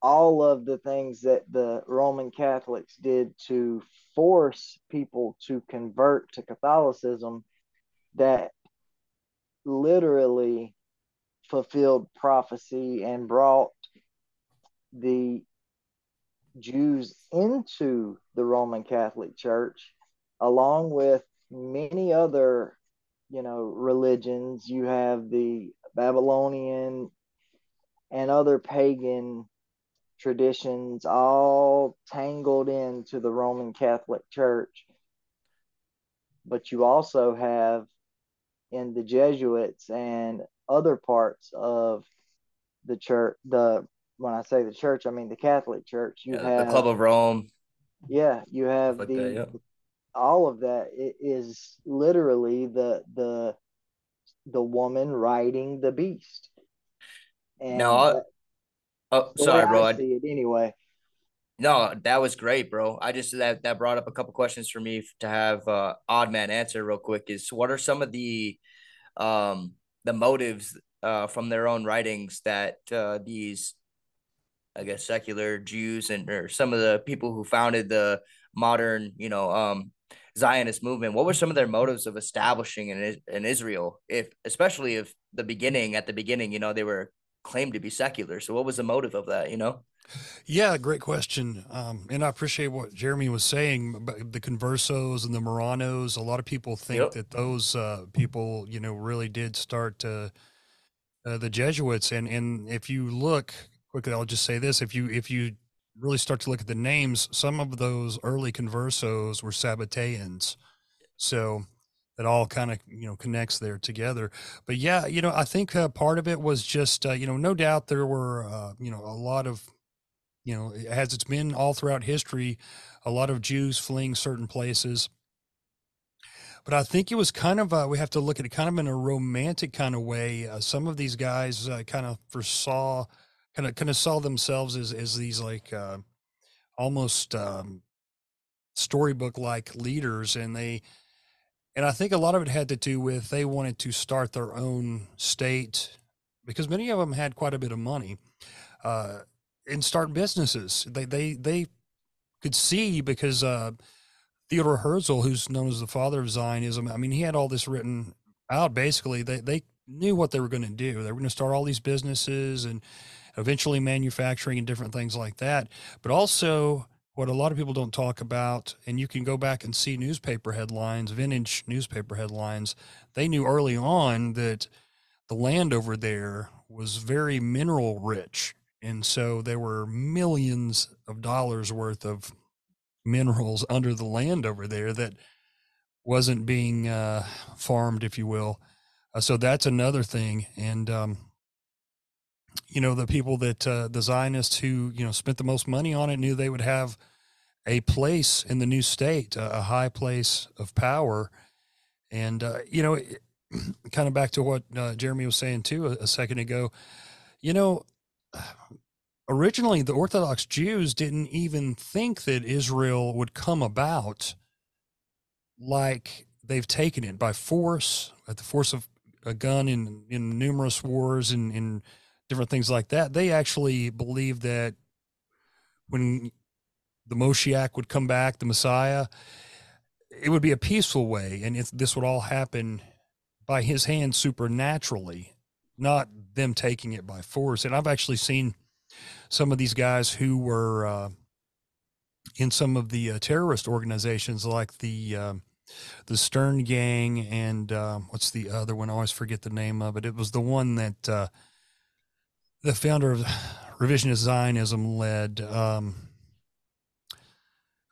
all of the things that the Roman Catholics did to force people to convert to Catholicism that literally fulfilled prophecy and brought the Jews into the Roman Catholic Church, along with many other, you know, religions. You have the Babylonian and other pagan traditions all tangled into the Roman Catholic Church. But you also have in the Jesuits and other parts of the church, the when I say the church, I mean the Catholic Church. You Yeah, have the Club of Rome. yeah, you have like the that, yeah. all of that is literally the the the woman riding the beast. And No, I- Oh, sorry, bro. I I- see it anyway. No, that was great, bro. I just that that brought up a couple questions for me to have uh odd man answer real quick is what are some of the um the motives uh from their own writings that uh these I guess secular Jews and or some of the people who founded the modern, you know, um Zionist movement, what were some of their motives of establishing an an Israel if especially if the beginning at the beginning, you know, they were claimed to be secular. So what was the motive of that, you know? Yeah, great question. Um, and I appreciate what Jeremy was saying about the conversos and the Marranos. A lot of people think Yep. that those uh, people, you know, really did start uh, uh, the Jesuits. And and if you look quickly, I'll just say this: if you if you really start to look at the names, some of those early conversos were Sabbateans. So it all kind of you know connects there together. But yeah, you know, I think uh, part of it was just uh, you know, no doubt there were uh, you know a lot of you know, as it's been all throughout history, a lot of Jews fleeing certain places. But I think it was kind of, uh, we have to look at it kind of in a romantic kind of way. Uh, some of these guys uh, kind of foresaw, kind of, kind of saw themselves as, as these like uh, almost um, storybook like leaders. And they, and I think a lot of it had to do with they wanted to start their own state because many of them had quite a bit of money. Uh, and start businesses. They they they could see because uh, Theodore Herzl, who's known as the father of Zionism, I mean, he had all this written out. Basically, they they knew what they were going to do. They were going to start all these businesses and eventually manufacturing and different things like that. But also, what a lot of people don't talk about, and you can go back and see newspaper headlines, vintage newspaper headlines. They knew early on that the land over there was very mineral rich and so there were millions of dollars worth of minerals under the land over there that wasn't being uh, farmed, if you will. Uh, so that's another thing. And, um, you know, the people that uh, the Zionists who, you know, spent the most money on it knew they would have a place in the new state, a, high place of power. And, uh, you know, kind of back to what uh, Jeremy was saying too a, a second ago, you know, originally the Orthodox Jews didn't even think that Israel would come about like they've taken it by force, at the force of a gun in, in numerous wars and in different things like that. They actually believed that when the Moshiach would come back, the Messiah, it would be a peaceful way, and this would all happen by his hand supernaturally, not them taking it by force. And I've actually seen some of these guys who were uh, in some of the uh, terrorist organizations, like the um the Stern Gang, and uh, what's the other one? I always forget the name of it. It was the one that uh, the founder of revisionist Zionism led. Um,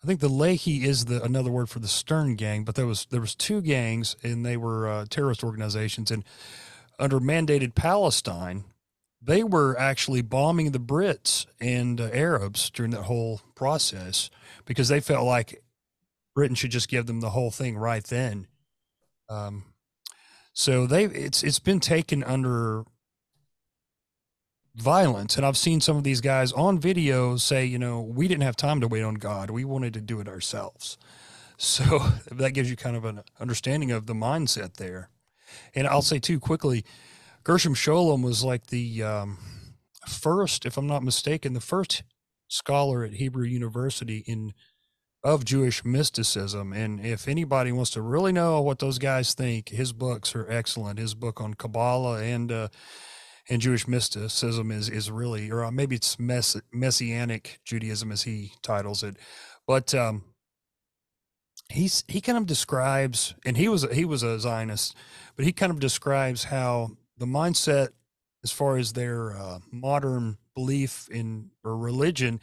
I think the Lehi is the another word for the Stern Gang, but there was there was two gangs, and they were uh, terrorist organizations, and under mandated Palestine, they were actually bombing the Brits and uh, Arabs during that whole process because they felt like Britain should just give them the whole thing right then. Um, so they it's it's been taken under violence, and I've seen some of these guys on video say, you know, we didn't have time to wait on God; we wanted to do it ourselves. So that gives you kind of an understanding of the mindset there. And I'll say too quickly, Gershom Scholem was like the um, first, if I'm not mistaken, the first scholar at Hebrew University in of Jewish mysticism. And if anybody wants to really know what those guys think, his books are excellent. His book on Kabbalah and uh, and Jewish mysticism is is really, or maybe it's mess, messianic Judaism as he titles it, but um, he's he kind of describes, and he was he was a Zionist, but he kind of describes how the mindset as far as their uh, modern belief in or religion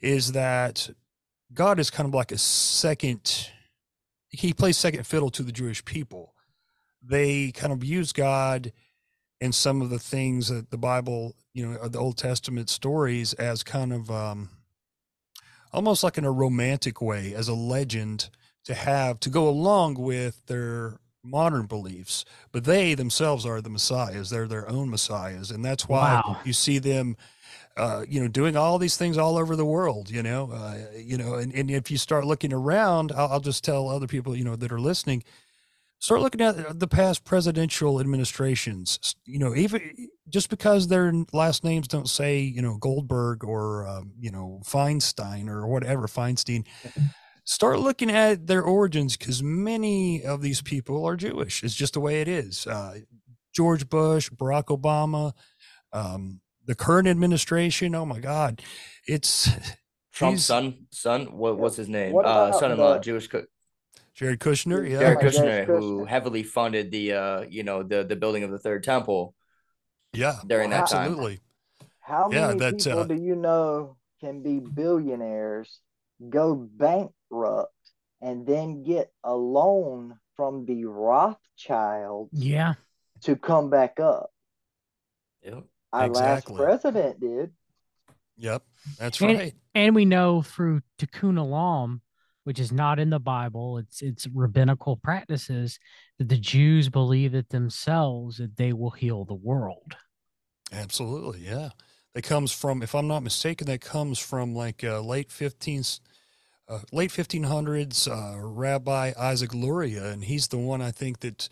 is that God is kind of like a second, he plays second fiddle to the Jewish people. They kind of use God and some of the things that the Bible, you know, the Old Testament stories as kind of um, almost like in a romantic way, as a legend to have to go along with their modern beliefs. But they themselves are the messiahs; they're their own messiahs, and that's why wow. you see them uh, you know, doing all these things all over the world, you know, uh, you know, and, and if you start looking around, I'll, I'll, just tell other people, you know, that are listening, start looking at the past presidential administrations, you know, even just because their last names don't say, you know, Goldberg or, um, you know, Feinstein or whatever, Feinstein, start looking at their origins because many of these people are Jewish. It's just the way it is. Uh, George Bush, Barack Obama, um, the current administration. Oh my God, it's Trump's son. Son, what what's his name? Uh, son-in-law, Jewish cook. Jared Kushner, yeah, Jared Kushner, who heavily funded the uh, you know, the the building of the third temple. Yeah, during that time. Absolutely. How yeah, many people uh, do you know can be billionaires, go bankrupt, and then get a loan from the Rothschild? Yeah. To come back up. Yep. Our exactly. last president did. Yep, that's and, right. And we know through Tikkun Olam, which is not in the Bible, it's it's rabbinical practices that the Jews believe it themselves that they will heal the world. Absolutely, yeah. That comes from, if I'm not mistaken, that comes from like uh, late 15th, uh, late 1500s uh, Rabbi Isaac Luria, and he's the one I think that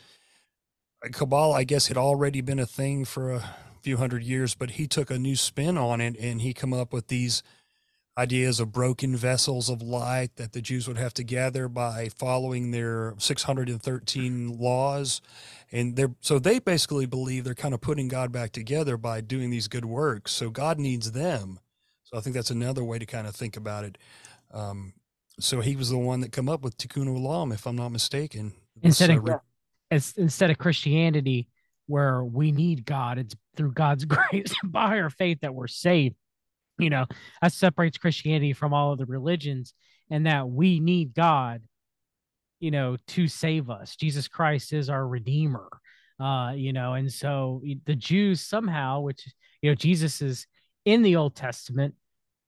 Kabbalah, I guess, had already been a thing for a few hundred years, but he took a new spin on it and he come up with these ideas of broken vessels of light that the Jews would have to gather by following their 613 laws. And they're so they basically believe they're kind of putting God back together by doing these good works. So God needs them. So I think that's another way to kind of think about it. Um, so he was the one that come up with Tikkun Olam, if I'm not mistaken. Instead of uh, instead of Christianity, where we need God. It's through God's grace by our faith that we're saved. You know, that separates Christianity from all of the religions, and that we need God, you know, to save us. Jesus Christ is our Redeemer. Uh, you know, and so the Jews somehow, which you know, Jesus is in the Old Testament,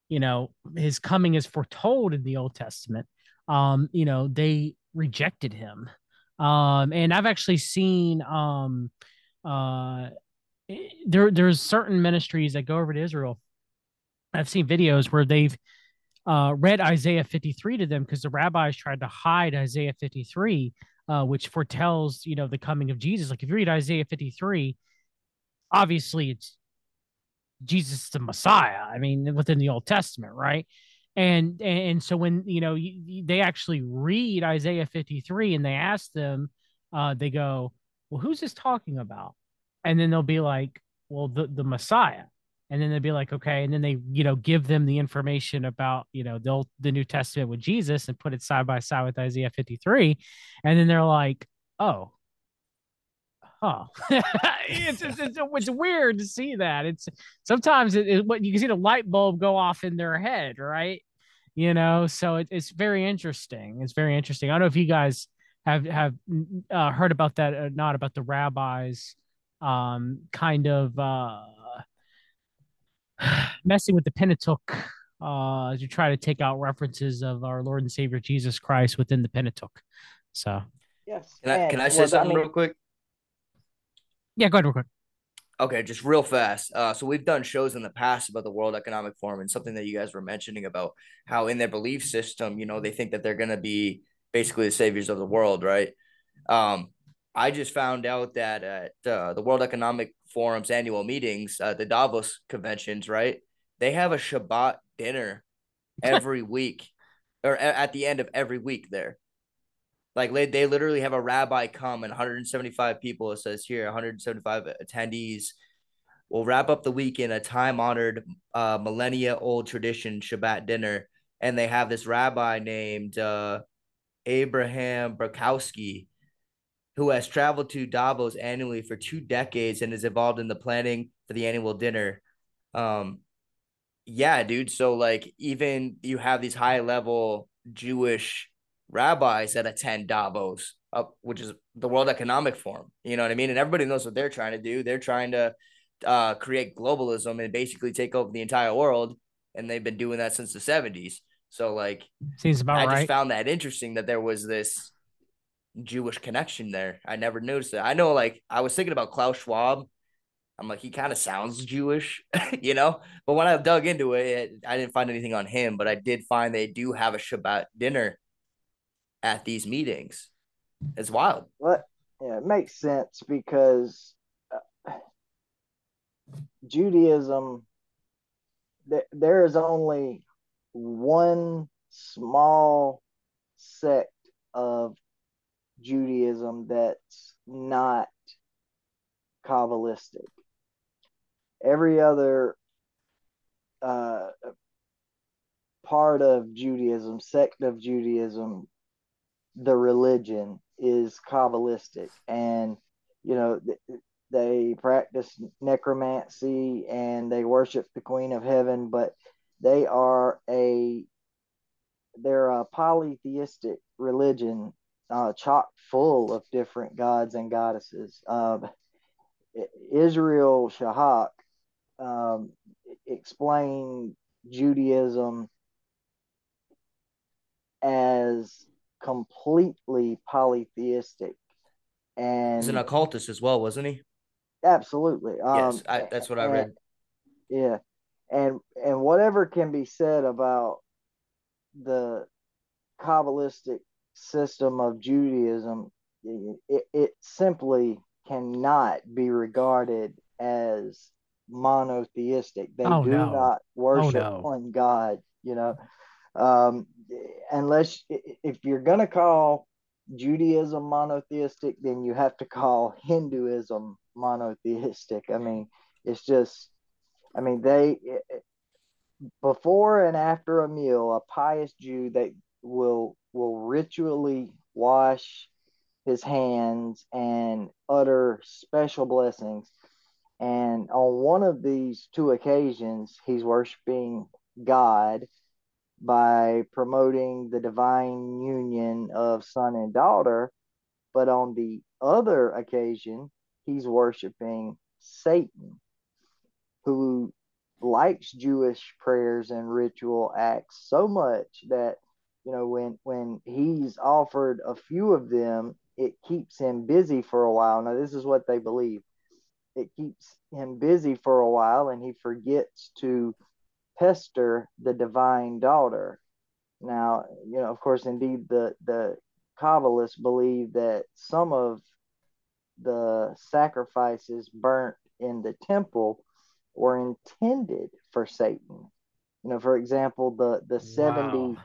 you know, his coming is foretold in the Old Testament. Um, you know, they rejected him. Um, and I've actually seen um uh, there there's certain ministries that go over to Israel. I've seen videos where they've uh, read Isaiah 53 to them because the rabbis tried to hide Isaiah 53, uh, which foretells you know the coming of Jesus. Like if you read Isaiah 53, obviously it's Jesus the Messiah. I mean, within the Old Testament, right? And and so when you know you, they actually read Isaiah 53 and they ask them, uh, they go, well, who's this talking about? And then they'll be like, well, the, the Messiah. And then they'll be like, okay. And then they, you know, give them the information about, you know, the, the New Testament with Jesus and put it side by side with Isaiah 53. And then they're like, oh, huh. it's, it's, it's, it's, weird to see that. It's sometimes it, it, what you can see the light bulb go off in their head, right? You know, so it, it's very interesting. It's very interesting. I don't know if you guys have have uh, heard about that or not about the rabbis um, kind of uh, messing with the Pentateuch uh, to try to take out references of our Lord and Savior Jesus Christ within the Pentateuch. So, yes. Can I, can I say well, something I mean, real quick? Yeah, go ahead, real quick. Okay, just real fast. Uh, so we've done shows in the past about the World Economic Forum and something that you guys were mentioning about how in their belief system, you know, they think that they're going to be basically the saviors of the world, right? Um, I just found out that at uh, the World Economic Forum's annual meetings, uh, the Davos conventions, right? They have a Shabbat dinner every week or at the end of every week there. Like they, literally have a rabbi come and 175 people. It says here 175 attendees will wrap up the week in a time honored, uh, millennia old tradition Shabbat dinner, and they have this rabbi named uh, Abraham Brakowski, who has traveled to Davos annually for two decades and is involved in the planning for the annual dinner. Um, yeah, dude. So like, even you have these high level Jewish rabbis that attend Davos, uh, which is the World Economic Forum. You know what I mean? And everybody knows what they're trying to do. They're trying to uh, create globalism and basically take over the entire world. And they've been doing that since the 70s. So, like, seems about I right. just found that interesting that there was this Jewish connection there. I never noticed that. I know, like, I was thinking about Klaus Schwab. I'm like, he kind of sounds Jewish, you know? But when I dug into it, I didn't find anything on him, but I did find they do have a Shabbat dinner at these meetings. It's wild. What? Yeah, it makes sense because uh, Judaism, th- there is only one small sect of Judaism that's not Kabbalistic. Every other uh, part of Judaism, sect of Judaism, the religion is Kabbalistic. And, you know, they practice necromancy and they worship the Queen of Heaven, but they are a they're a polytheistic religion, uh, chock full of different gods and goddesses. Uh, Israel Shahak um, explained Judaism as completely polytheistic. And he's an occultist as well, wasn't he? Absolutely. Um, yes, I, that's what I read. Yeah, and and whatever can be said about the Kabbalistic system of Judaism, it, it simply cannot be regarded as monotheistic. They oh, do no. not worship oh, no. one God, you know. Um, unless if you're going to call Judaism monotheistic, then you have to call Hinduism monotheistic. I mean, it's just, I mean, they before and after a meal, a pious Jew that will will ritually wash his hands and utter special blessings. And on one of these two occasions, he's worshiping God by promoting the divine union of son and daughter. But on the other occasion, he's worshiping Satan, who likes Jewish prayers and ritual acts so much that you know when when he's offered a few of them it keeps him busy for a while now this is what they believe it keeps him busy for a while and he forgets to pester the divine daughter. Now, you know, of course, indeed, the the Kabbalists believe that some of the sacrifices burnt in the temple were intended for Satan. You know, for example, the the seventy wow.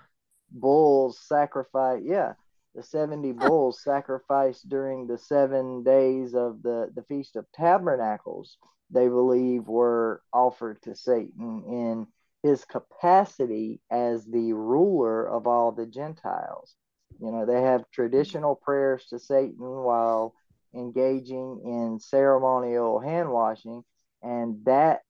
bulls sacrifice. Yeah, the seventy bulls sacrificed during the seven days of the the feast of tabernacles. They believe were offered to Satan in his capacity as the ruler of all the Gentiles. You know, they have traditional prayers to Satan while engaging in ceremonial hand washing. And that,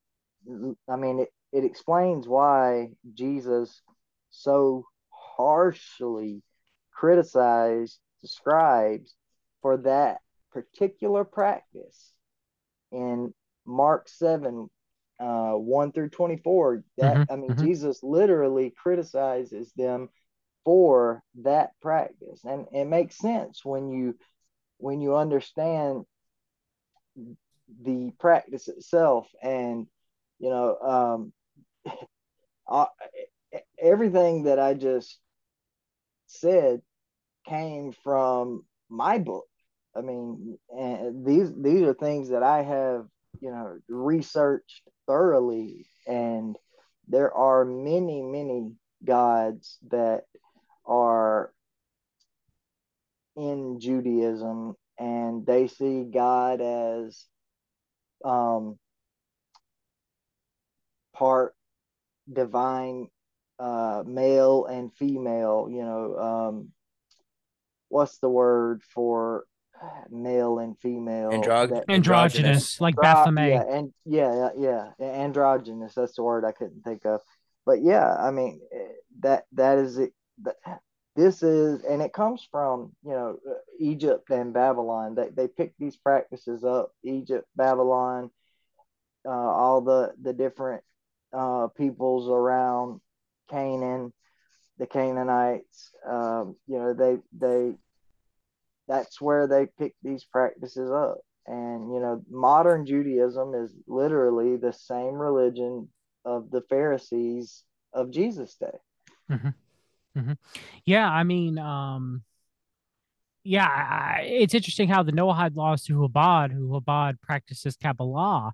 I mean, it, it explains why Jesus so harshly criticized the scribes for that particular practice. In Mark 7, uh, 1 through 24 that mm-hmm, i mean mm-hmm. jesus literally criticizes them for that practice and it makes sense when you when you understand the practice itself and you know um I, everything that i just said came from my book i mean and these these are things that i have you know researched thoroughly. And there are many, many gods that are in Judaism and they see God as um, part divine uh, male and female, you know, um, what's the word for male and female? Androg- that- androgynous, like Andro- Baphomet. Yeah, and yeah, yeah, yeah, androgynous. That's the word I couldn't think of. But yeah, I mean that that is it. That, this is, and it comes from you know Egypt and Babylon. They they pick these practices up. Egypt, Babylon, uh, all the the different uh, peoples around Canaan, the Canaanites. Um, you know they they that's where they pick these practices up. And you know, modern Judaism is literally the same religion of the Pharisees of Jesus' day. Yeah, I mean, um, yeah, I, it's interesting how the Noahide laws to Chabad, who Chabad practices Kabbalah,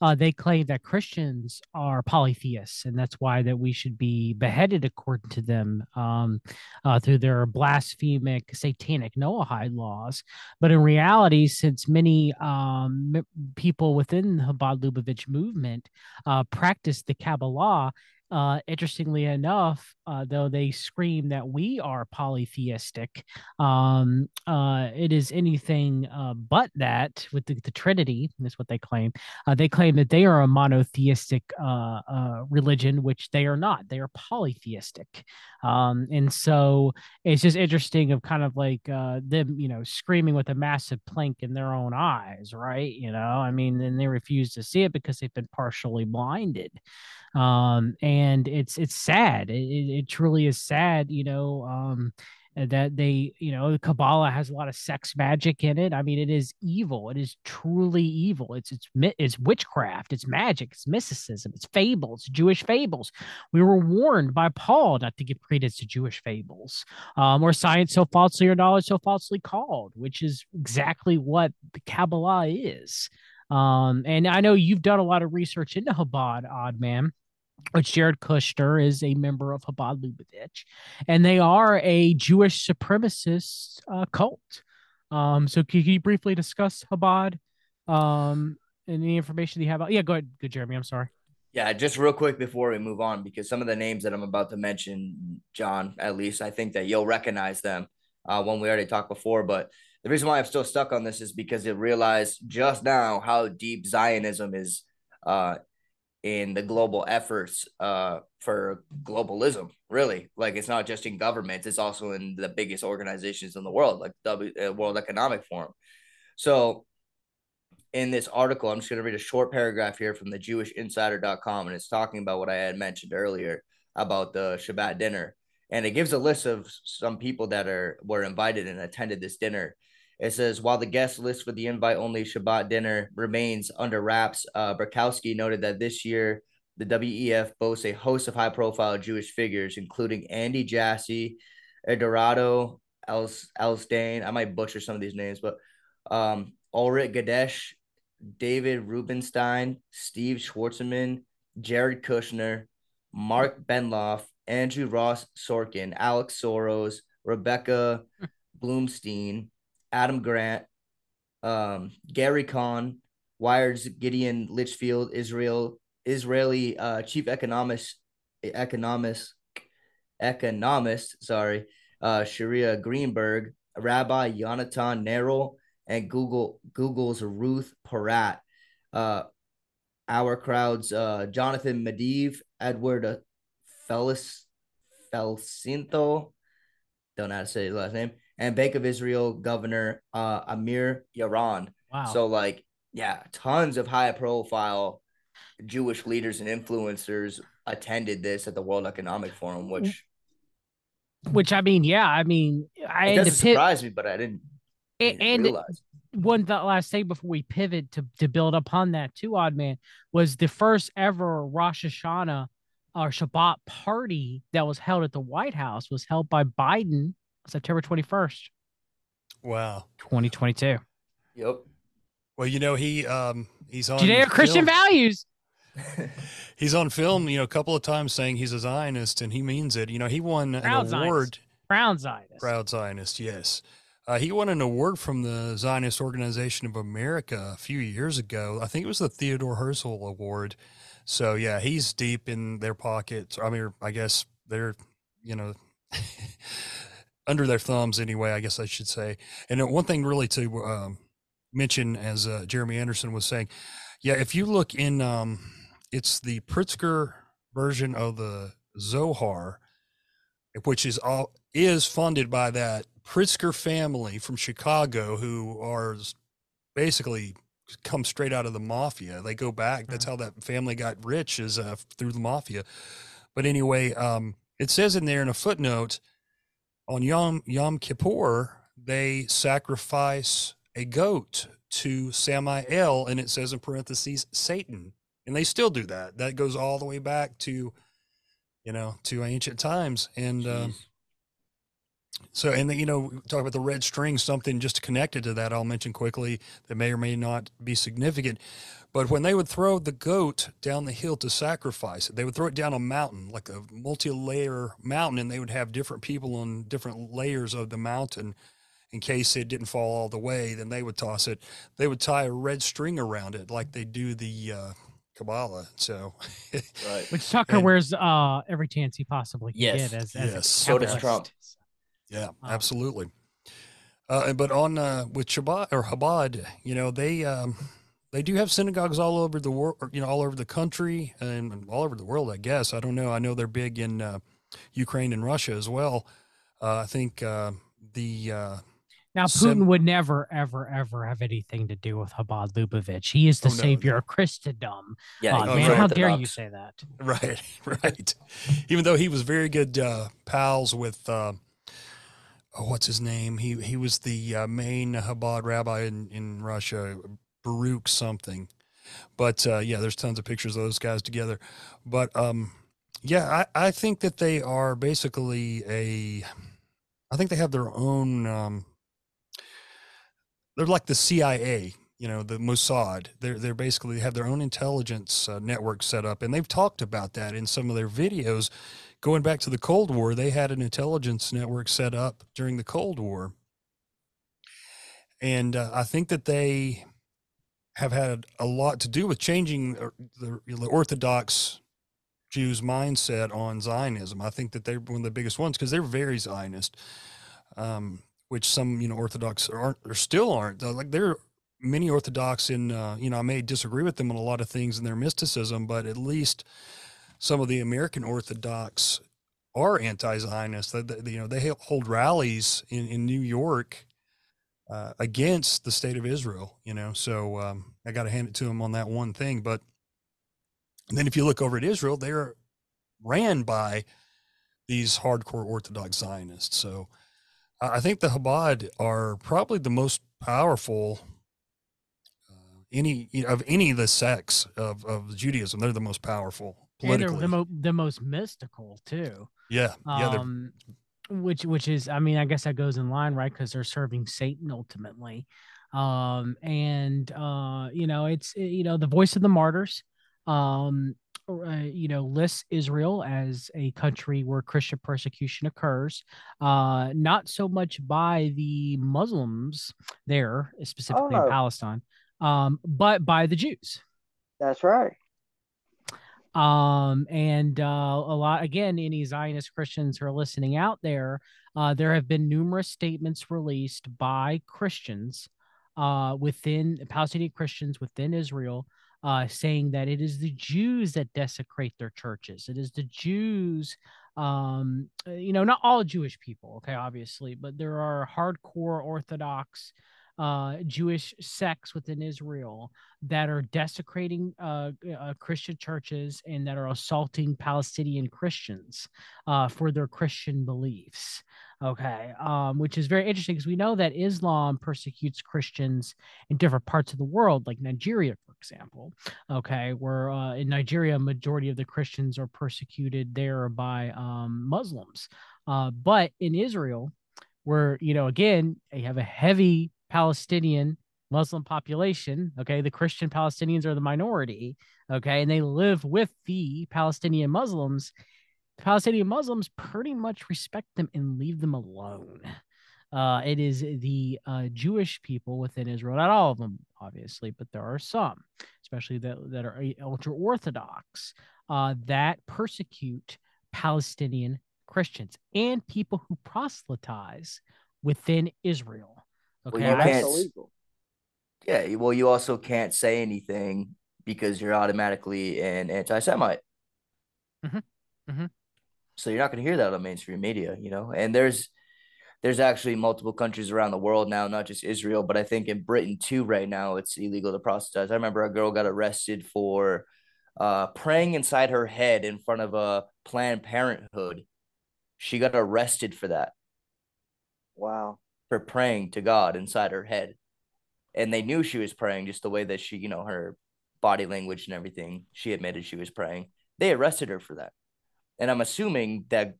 uh, they claim that Christians are polytheists, and that's why that we should be beheaded according to them um, uh, through their blasphemic, satanic Noahide laws. But in reality, since many um, people within the Chabad Lubavitch movement uh, practice the Kabbalah, uh, interestingly enough, uh, though they scream that we are polytheistic, um, uh, it is anything uh, but that with the, the Trinity. That's what they claim. Uh, they claim that they are a monotheistic uh, uh, religion, which they are not. They are polytheistic. Um, and so it's just interesting of kind of like them, you know, screaming with a massive plank in their own eyes, right? You know, I mean, and they refuse to see it because they've been partially blinded um and it's it's sad it, it truly is sad you know um that they you know the kabbalah has a lot of sex magic in it. I mean it is evil. It is truly evil. It's it's it's witchcraft. It's magic. It's mysticism. It's fables. Jewish fables. We were warned by paul not to give credence to jewish fables um or science so falsely or knowledge so falsely called which is exactly what the kabbalah is. Um, and I know you've done a lot of research into Chabad, Odd Man, which Jared Kushner is a member of Chabad Lubavitch, and they are a Jewish supremacist uh, cult. Um, so can you briefly discuss Chabad um, and the information you have? About- yeah, go ahead, good Jeremy. I'm sorry. Yeah, just real quick before we move on, because some of the names that I'm about to mention, John, at least I think that you'll recognize them. Uh, one we already talked before, but the reason why I'm still stuck on this is because it realized just now how deep Zionism is uh, in the global efforts uh, for globalism. Really, like it's not just in government; it's also in the biggest organizations in the world, like the uh, World Economic Forum. So, in this article, I'm just going to read a short paragraph here from the Jewish JewishInsider.com, and it's talking about what I had mentioned earlier about the Shabbat dinner, and it gives a list of some people that are were invited and attended this dinner. It says while the guest list for the invite-only Shabbat dinner remains under wraps, uh, Burkowski noted that this year the WEF boasts a host of high-profile Jewish figures, including Andy Jassy, Eduardo Els Elsdane. I might butcher some of these names, but um, Ulrich Gadesh, David Rubenstein, Steve Schwarzman, Jared Kushner, Marc Benioff, Andrew Ross Sorkin, Alex Soros, Rebecca Bloomstein, Adam Grant, um, Gary Kahn, Wired's Gideon Lichfield, Israel Israeli uh, chief economist economist economist, sorry, uh, Sharia Greenberg, Rabbi Yonatan Neril, and Google Google's Ruth Porat. Uh, OurCrowd's uh, Jonathan Medved, Edward uh, Felis Felcinto, don't know how to say his last name, and Bank of Israel Governor uh, Amir Yaron. Wow. So like, yeah, tons of high profile Jewish leaders and influencers attended this at the World Economic Forum, which which I mean, yeah, I mean, I it doesn't surprise me, but I didn't, I a- didn't and realize. one th- last thing before we pivot to to build upon that too, odd man was the first ever Rosh Hashanah or Shabbat party that was held at the White House was held by Biden September twenty first, Wow. twenty twenty two. Yep. Well, you know he um he's on Judeo Christian values. He's on film, you know, a couple of times saying he's a Zionist, and he means it. You know, he won an Proud Zionist. award. Brown Zionist. Proud Zionist, yes. Uh, he won an award from the Zionist Organization of America a few years ago. I think it was the Theodore Herzl Award. So yeah, he's deep in their pockets. I mean, I guess they're, you know, under their thumbs anyway. I guess I should say. And one thing really to um, mention, as uh, Jeremy Anderson was saying, yeah, if you look in, um, it's the Pritzker version of the Zohar, which is all is funded by that Pritzker family from Chicago, who are basically come straight out of the mafia. They go back. That's mm-hmm. how that family got rich is uh, through the mafia. But anyway, um, it says in there in a footnote on Yom Yom Kippur they sacrifice a goat to Samael, and it says in parentheses Satan, and they still do that. That goes all the way back to, you know, to ancient times, and. Uh, so, and the, you know, talk about the red string, something just connected to that, I'll mention quickly that may or may not be significant. But when they would throw the goat down the hill to sacrifice it, they would throw it down a mountain, like a multi layer mountain, and they would have different people on different layers of the mountain in case it didn't fall all the way. Then they would toss it. They would tie a red string around it, like they do the uh, Kabbalah. So, right. Which Tucker and, wears uh, every chance he possibly can yes. get. As, as yes. So does Trump. Yeah, um, absolutely. Uh, but on uh, with Shabbat or Chabad, you know they um, they do have synagogues all over the world, you know, all over the country and all over the world. I guess I don't know. I know they're big in uh, Ukraine and Russia as well. Uh, I think uh, the uh, now Putin would never, ever, ever have anything to do with Chabad Lubavitch. He is the oh, no, savior no. of Christendom. Yeah, oh, man, how dare you say that? Right, right. Even though he was very good pals with oh, what's his name? He he was the uh, main Chabad rabbi in, in Russia, Baruch something. But uh, yeah, there's tons of pictures of those guys together. But um, yeah, I, I think that they are basically a. I think they have their own. Um, they're like the CIA, you know, the Mossad. They're they're basically have their own intelligence uh, network set up, and they've talked about that in some of their videos going back to the Cold War, they had an intelligence network set up during the Cold War. And uh, I think that they have had a lot to do with changing the, the Orthodox Jews' mindset on Zionism. I think that they're one of the biggest ones because they're very Zionist, um, which some you know Orthodox aren't or still aren't. Like there are many Orthodox in uh, you know I may disagree with them on a lot of things in their mysticism, but at least some of the American Orthodox are anti-Zionist. That you know they hold rallies in in New York uh, against the state of Israel. You know, so um, I got to hand it to them on that one thing. But then if you look over at Israel, they're ran by these hardcore Orthodox Zionists. So I think the Chabad are probably the most powerful uh, any you know, of any of the sects of, of Judaism. They're the most powerful politically. and they're the, mo- the most mystical too. Yeah, yeah. Um, which which is, I mean, I guess that goes in line, right? Because they're serving Satan ultimately. Um, and uh, you know, it's you know the voice of the martyrs. Um, uh, you know, lists Israel as a country where Christian persecution occurs, uh, not so much by the Muslims there, specifically oh. in Palestine, um, but by the Jews. That's right um and uh a lot again any zionist christians who are listening out there uh there have been numerous statements released by christians uh within palestinian christians within israel uh saying that it is the jews that desecrate their churches. It is the jews um you know not all jewish people okay obviously but there are hardcore orthodox uh, Jewish sects within Israel that are desecrating uh, uh, Christian churches and that are assaulting Palestinian Christians uh, for their Christian beliefs. Okay, um, which is very interesting because we know that Islam persecutes Christians in different parts of the world, like Nigeria, for example. Okay, where uh, in Nigeria, a majority of the Christians are persecuted there by um, Muslims. Uh, but in Israel, where you know again they have a heavy Palestinian Muslim population. Okay. The Christian Palestinians are the minority. Okay. And they live with the Palestinian Muslims. The Palestinian Muslims pretty much respect them and leave them alone. Uh, it is the uh, Jewish people within Israel, not all of them, obviously, but there are some, especially that, that are ultra Orthodox, uh, that persecute Palestinian Christians and people who proselytize within Israel. Okay, well, that's illegal. Yeah, well, you also can't say anything because you're automatically an anti-Semite. Mm-hmm. Mm-hmm. So you're not going to hear that on mainstream media, you know. And there's there's actually multiple countries around the world now, not just Israel, but I think in Britain too. Right now, it's illegal to proselytize. I remember a girl got arrested for uh, praying inside her head in front of a Planned Parenthood. She got arrested for that. Wow. For praying to God inside her head. And they knew she was praying just the way that she, you know, her body language and everything. She admitted she was praying. They arrested her for that. And I'm assuming that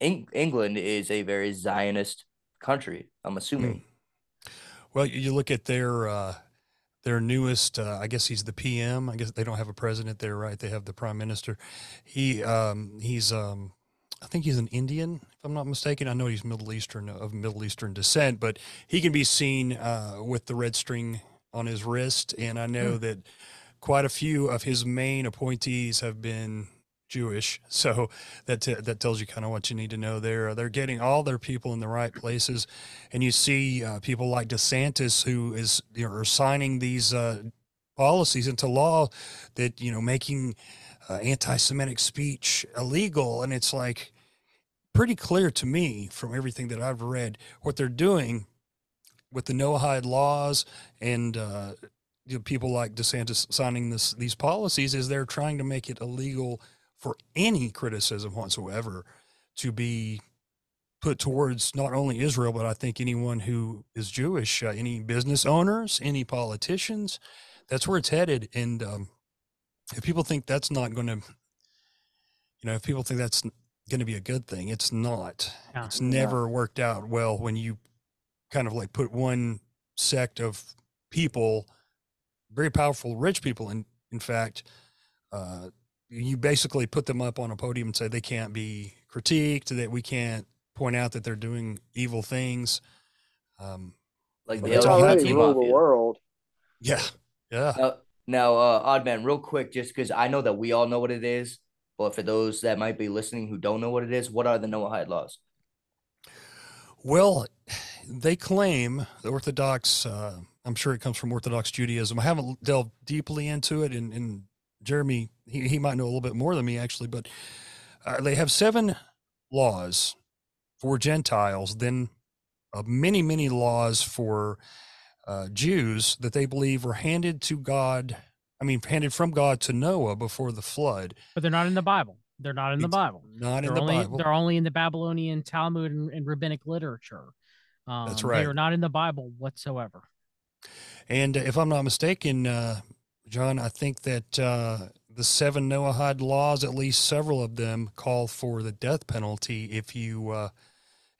Eng- England is a very Zionist country. I'm assuming. Mm. Well, you look at their uh, their newest. Uh, I guess he's the PM. I guess they don't have a president there, right? They have the prime minister. He um, he's um, I think he's an Indian, if I'm not mistaken. I know he's Middle Eastern of Middle Eastern descent, but he can be seen uh, with the red string on his wrist, and I know mm. that quite a few of his main appointees have been Jewish. So that t- that tells you kind of what you need to know there. They're getting all their people in the right places, and you see uh, people like DeSantis who is you know, are signing these uh, policies into law that you know making uh, anti-Semitic speech illegal, and it's like pretty clear to me from everything that I've read what they're doing with the Noahide laws and uh, you know, people like DeSantis signing this these policies is they're trying to make it illegal for any criticism whatsoever to be put towards not only Israel, but I think anyone who is Jewish, uh, any business owners, any politicians. That's where it's headed. And um, if people think that's not going to, you know, if people think that's going to be a good thing, it's not. Yeah. It's never yeah. worked out well when you kind of like put one sect of people, very powerful, rich people, in in fact, uh, you basically put them up on a podium and say they can't be critiqued, that we can't point out that they're doing evil things. Um, like the LGBT rule the world. Yeah, yeah. Now, now uh, Oddman, real quick, just because I know that we all know what it is, but for those that might be listening who don't know what it is, what are the Noahide laws? Well, they claim the Orthodox. Uh, I'm sure it comes from Orthodox Judaism. I haven't delved deeply into it, and, and Jeremy, he, he might know a little bit more than me actually, but uh, they have seven laws for Gentiles, then uh, many, many laws for uh, Jews that they believe were handed to God. I mean, handed from God to Noah before the flood. But they're not in the Bible. They're not in the Bible. Not they're in the only, Bible. They're only in the Babylonian Talmud and, and rabbinic literature. Um, That's right. They are not in the Bible whatsoever. And if I'm not mistaken, uh, John, I think that uh, the seven Noahide laws, at least several of them, call for the death penalty if you uh,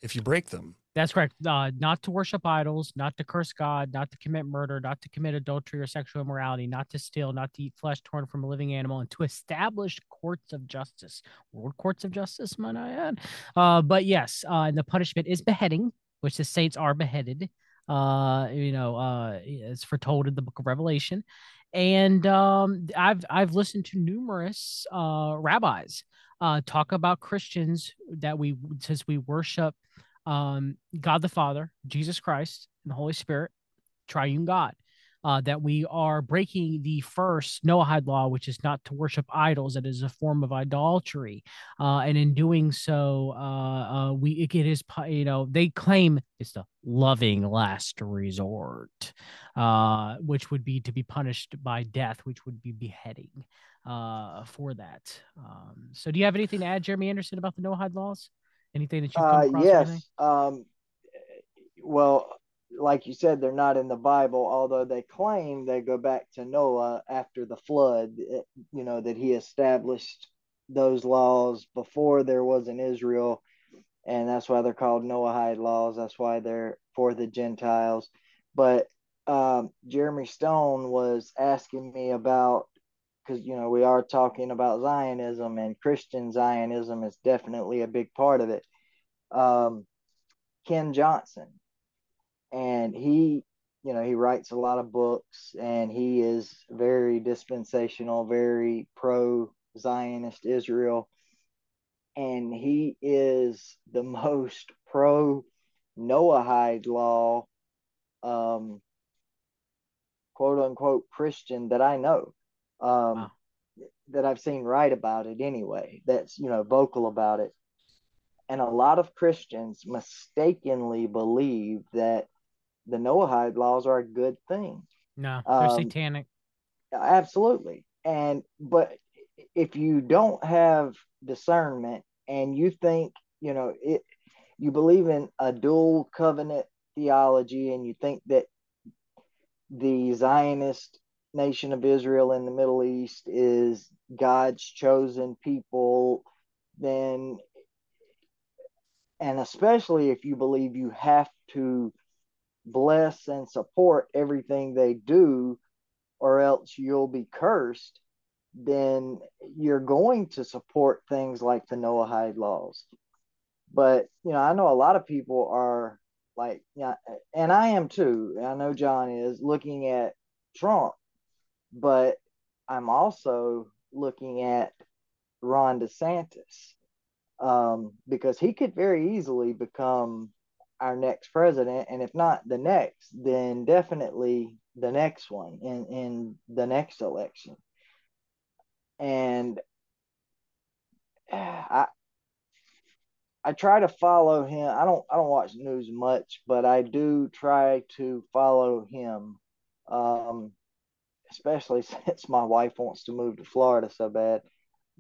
if you break them. That's correct. Uh, not to worship idols, not to curse God, not to commit murder, not to commit adultery or sexual immorality, not to steal, not to eat flesh torn from a living animal, and to establish courts of justice. World courts of justice, might I add. Uh, but yes, uh, and the punishment is beheading, which the saints are beheaded. Uh, you know, uh, it's foretold in the book of Revelation and um, I've I've listened to numerous uh, rabbis uh, talk about Christians that we since we worship um, God the Father, Jesus Christ, and the Holy Spirit, Triune God uh, that we are breaking the first Noahide law, which is not to worship idols. That is a form of idolatry, uh, and in doing so, uh, uh we it is you know they claim it's the loving last resort, uh, which would be to be punished by death, which would be beheading uh, for that. Um, so, do you have anything to add, Jeremy Anderson, about the Noahide laws? Anything that you come across? yes. Um, well, like you said, they're not in the Bible, although they claim they go back to Noah after the flood, eh, you know, that he established those laws before there was an Israel. And that's why they're called Noahide laws. That's why they're for the Gentiles. But um, Jeremy Stone was asking me about, because, you know, we are talking about Zionism and Christian Zionism is definitely a big part of it. Um, Ken Johnson, and he, you know, he writes a lot of books, and he is very dispensational, very pro Zionist Israel, and he is the most pro Noahide law, um, quote unquote Christian that I know. Um, wow that I've seen write about it anyway, that's, you know, vocal about it. And a lot of Christians mistakenly believe that the Noahide laws are a good thing. No, they're um, satanic. Absolutely. And, but if you don't have discernment and you think, you know, it, you believe in a dual covenant theology and you think that the Zionist nation of Israel in the Middle East is God's chosen people, then, and especially if you believe you have to bless and support everything they do, or else you'll be cursed, then you're going to support things like the Noahide laws. But, you know, I know a lot of people are like, yeah, and I am too. I know John is looking at Trump but I'm also looking at Ron DeSantis um, because he could very easily become our next president, and if not the next, then definitely the next one in in the next election. And I I try to follow him. I don't I don't watch news much, but I do try to follow him. Um, especially since my wife wants to move to Florida so bad.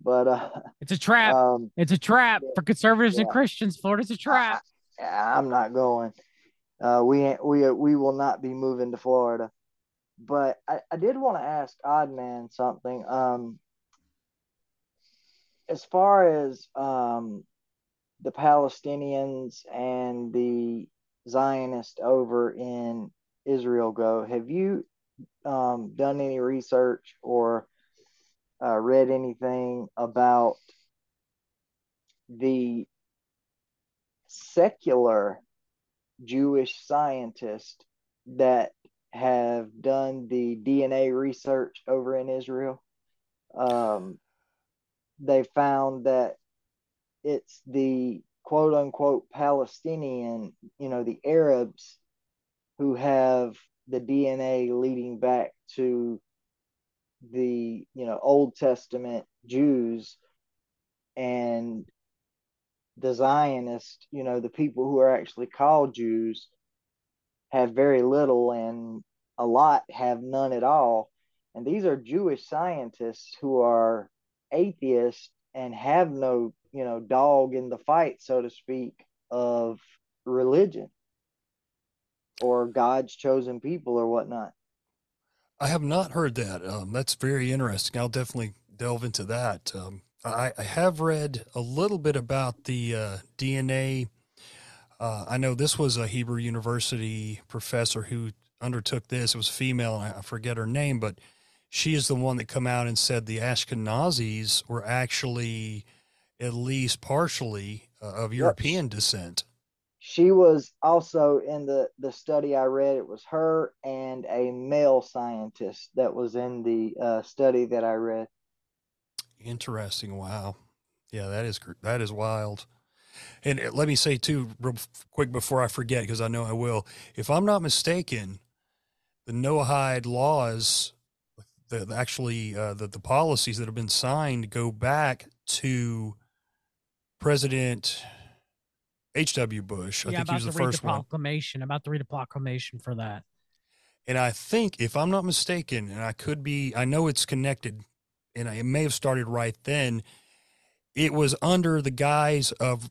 But uh, it's a trap. Um, it's a trap yeah, for conservatives yeah. and Christians. Florida's a trap. I, am not going. Uh, we we we will not be moving to Florida. But I, I did want to ask Oddman something. Um, as far as um, the Palestinians and the Zionists over in Israel go, have you um, done any research or uh, read anything about the secular Jewish scientists that have done the DNA research over in Israel. Um, they found that it's the quote unquote Palestinian, you know, the Arabs who have the DNA leading back to the you know Old Testament Jews and the Zionists, you know, the people who are actually called Jews have very little and a lot have none at all. And these are Jewish scientists who are atheists and have no, you know, dog in the fight, so to speak, of religion or God's chosen people or whatnot. I have not heard that. Um, that's very interesting. I'll definitely delve into that. Um, I, I, have read a little bit about the uh, DNA. Uh, I know this was a Hebrew University professor who undertook this. It was female, I forget her name, but she is the one that come out and said the Ashkenazis were actually at least partially uh, of European descent she was also in the the study I read. It was her and a male scientist that was in the uh, study that I read. Interesting. Wow. Yeah, that is that is wild. And uh, let me say too, real quick before I forget, because I know I will. If I'm not mistaken, the Noahide laws, the actually uh, the the policies that have been signed go back to President H.W. Bush. I yeah, think he was the first the proclamation, one. About to read a proclamation for that. And I think, if I'm not mistaken, and I could be, I know it's connected, and it may have started right then. It was under the guise of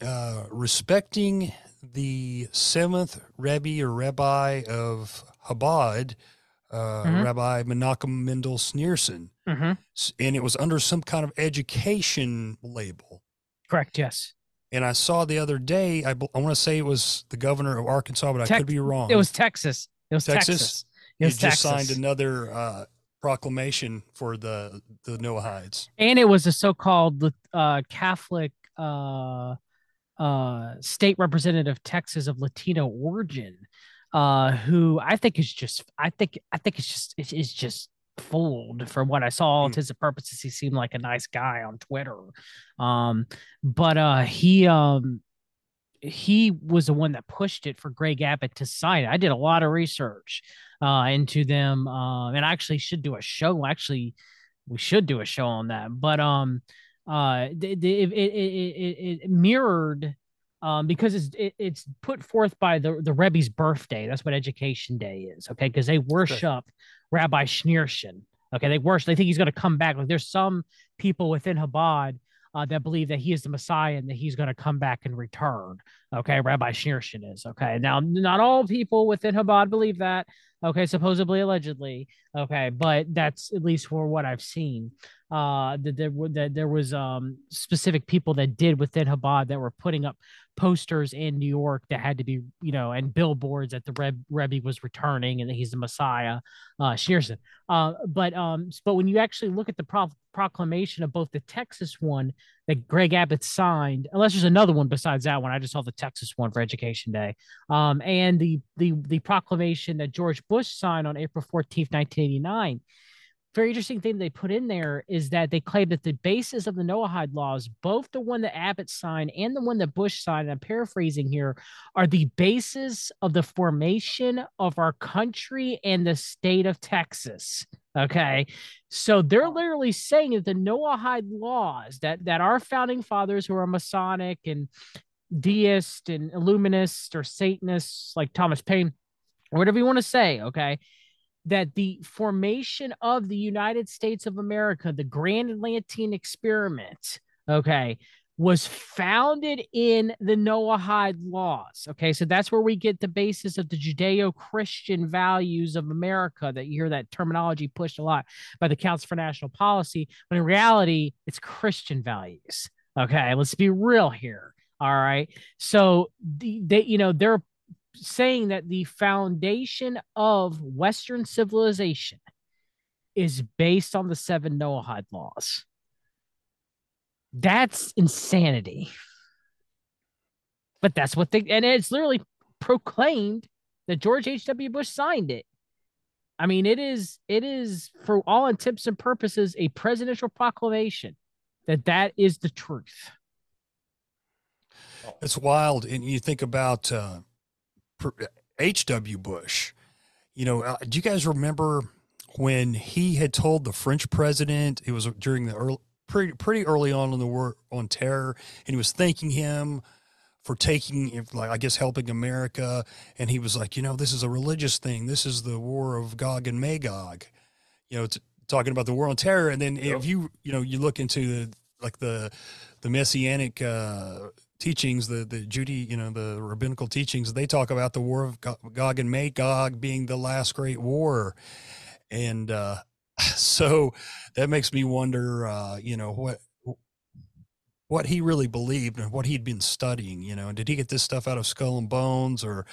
uh, respecting the seventh Rebbe or Rabbi of Chabad, uh, mm-hmm. Rabbi Menachem Mendel Schneerson. Mm-hmm. And it was under some kind of education label. Correct, yes. And I saw the other day, I, I want to say it was the governor of Arkansas, but I could be wrong. It was Texas. It was Texas. Texas. It was he just signed another uh, proclamation for the the Noahides. And it was a so-called uh, Catholic uh, uh, state representative Texas of Latino origin, uh, who I think is just, I think, I think it's just, it's, it's just fooled for what I saw. All mm. and purposes, he seemed like a nice guy on Twitter. Um, but uh, he um, he was the one that pushed it for Greg Abbott to sign it. I did a lot of research uh, into them, uh, and I actually should do a show. Actually, we should do a show on that. But um, uh, it, it, it, it mirrored um, because it's it, it's put forth by the the Rebbe's birthday. That's what Education Day is, okay? Because they worship Rabbi Schneerson. Okay, they worship. They think he's going to come back. Like there's some people within Chabad uh, that believe that he is the Messiah and that he's going to come back and return. Okay, Rabbi Schneerson is. Okay, now not all people within Chabad believe that. Okay, supposedly, allegedly. Okay, but that's at least for what I've seen uh that there were that there was um specific people that did within Chabad that were putting up posters in New York that had to be you know and billboards that the Reb Rebbe was returning and that he's the Messiah, uh Schneerson. Uh, but um but when you actually look at the pro- proclamation of both the Texas one that Greg Abbott signed, unless there's another one besides that one, I just saw the Texas one for Education Day, um and the the the proclamation that George Bush signed on April 14th, 1989 very interesting thing they put in there is that they claim that the basis of the Noahide laws, both the one that Abbott signed and the one that Bush signed, I'm paraphrasing here, are the basis of the formation of our country and the state of Texas. Okay. So they're literally saying that the Noahide laws that, that our founding fathers who are Masonic and deist and illuminist or Satanists like Thomas Paine, or whatever you want to say, okay, that the formation of the United States of America, the Grand Atlantean experiment, okay, was founded in the Noahide laws. Okay, so that's where we get the basis of the Judeo Christian values of America. That you hear that terminology pushed a lot by the Council for National Policy, but in reality, it's Christian values. Okay, let's be real here. All right, so the, they, you know, they're saying that the foundation of Western civilization is based on the seven Noahide laws. That's insanity. But that's what they, and it's literally proclaimed that George H.W. Bush signed it. I mean, it is, it is for all intents and purposes a presidential proclamation that that is the truth. It's wild. And you think about, uh, H.W. Bush. You know, uh, do you guys remember when he had told the French president, it was during the early, pretty, pretty early on in the war on terror, and he was thanking him for taking, like, I guess, helping America. And he was like, you know, this is a religious thing. This is the war of Gog and Magog, you know, t- talking about the war on terror. And then yep. if you, you know, you look into the, like the, the messianic, uh, teachings, the the Judy, you know, the rabbinical teachings, they talk about the war of Gog and Magog being the last great war, and uh, so that makes me wonder, uh, you know, what what he really believed and what he'd been studying. You know, did he get this stuff out of Skull and Bones, or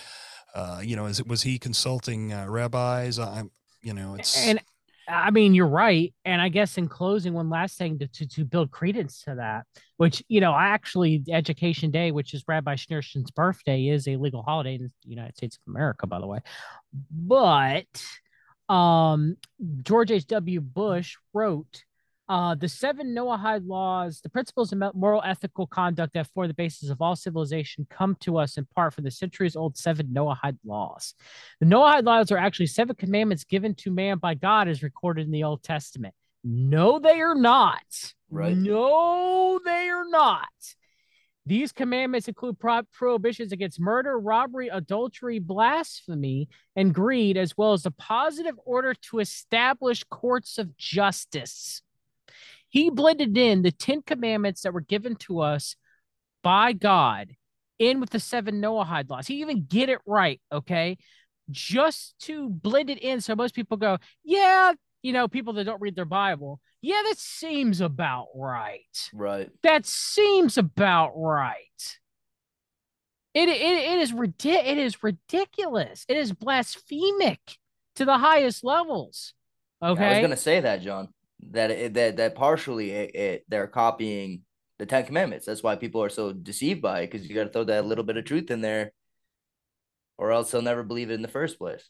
uh, you know, is it was he consulting uh, rabbis? I'm, you know, it's and I mean, you're right. And I guess in closing, one last thing to, to, to build credence to that, which, you know, actually, Education Day, which is Rabbi Schneerson's birthday, is a legal holiday in the United States of America, by the way. But um, George H.W. Bush wrote uh, the seven Noahide laws, the principles of moral ethical conduct that form the basis of all civilization, come to us in part from the centuries old seven Noahide laws. The Noahide laws are actually seven commandments given to man by God, as recorded in the Old Testament. No, they are not. Right. No, they are not. These commandments include pro- prohibitions against murder, robbery, adultery, blasphemy, and greed, as well as a positive order to establish courts of justice. He blended in the 10 commandments that were given to us by God in with the seven Noahide laws. He even get it right, okay? Just to blend it in so most people go, yeah, you know, people that don't read their Bible, yeah, that seems about right. Right. That seems about right. It, it, it is ridiculous. It is ridiculous. It is blasphemic to the highest levels. Okay. I was gonna say that, John that it, that that partially it, it, they're copying the Ten Commandments. That's why people are so deceived by it because you got to throw that little bit of truth in there, or else they'll never believe it in the first place.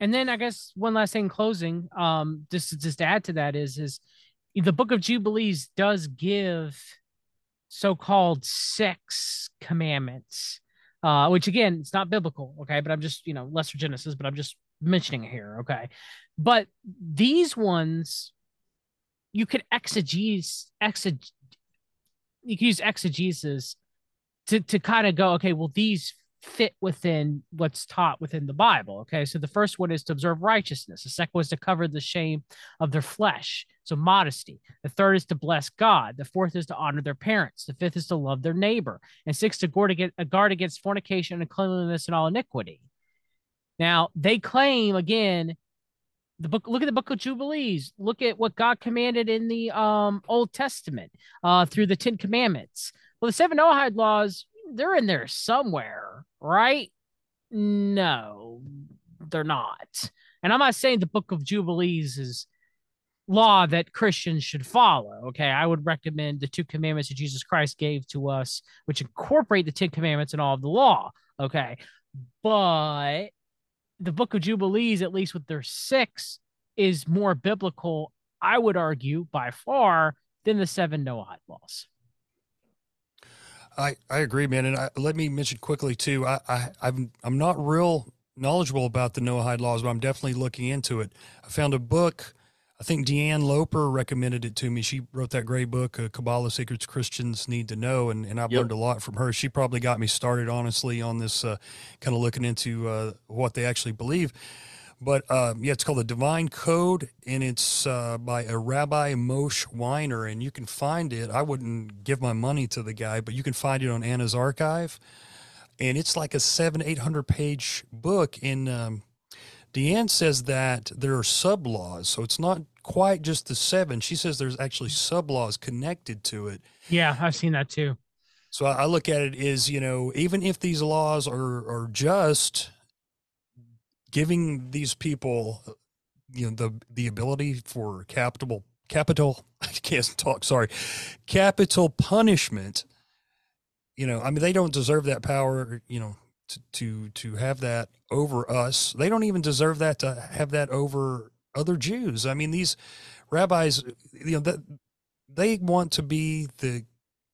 And then I guess one last thing, closing, um, just just to add to that is is the Book of Jubilees does give so-called sex commandments, uh, which again, it's not biblical, okay, but I'm just you know lesser Genesis, but I'm just mentioning it here, okay. But these ones, you could exegese, exeg, you can use exegesis to to kind of go, okay, well these fit within what's taught within the Bible. Okay. So the first one is to observe righteousness. The second was to cover the shame of their flesh. So modesty. The third is to bless God. The fourth is to honor their parents. The fifth is to love their neighbor. And six, to guard against, guard against fornication and cleanliness and all iniquity. Now, they claim again, the book look at the book of jubilees look at what god commanded in the um old testament uh through the 10 commandments well the seven noahide laws they're in there somewhere, right? No, they're not. And I'm not saying the book of Jubilees is law that Christians should follow. Okay. I would recommend the two commandments that Jesus Christ gave to us, which incorporate the Ten Commandments and all of the law. Okay. But the book of Jubilees, at least with their six, is more biblical, I would argue, by far, than the seven Noahide laws. I, I agree, man. And I, let me mention quickly too. I, I I'm I'm not real knowledgeable about the Noahide laws, but I'm definitely looking into it. I found a book. I think Deanne Loper recommended it to me. She wrote that great book, uh, Kabbalah Secrets Christians Need to Know, and, and I've yep. learned a lot from her. She probably got me started, honestly, on this uh, kind of looking into uh, what they actually believe. But uh, yeah, it's called the Divine Code, and it's uh, by a Rabbi Moshe Weiner, and you can find it. I wouldn't give my money to the guy, but you can find it on Anna's archive, and it's like a seven, eight hundred page book. And um, Deanne says that there are sub laws, so it's not quite just the seven. She says there's actually sub laws connected to it. Yeah, I've seen that too. So I look at it as you know, even if these laws are are just giving these people you know the the ability for capital capital I can't talk sorry capital punishment you know I mean they don't deserve that power you know to to to have that over us. They don't even deserve that to have that over other Jews. I mean these rabbis you know that they want to be the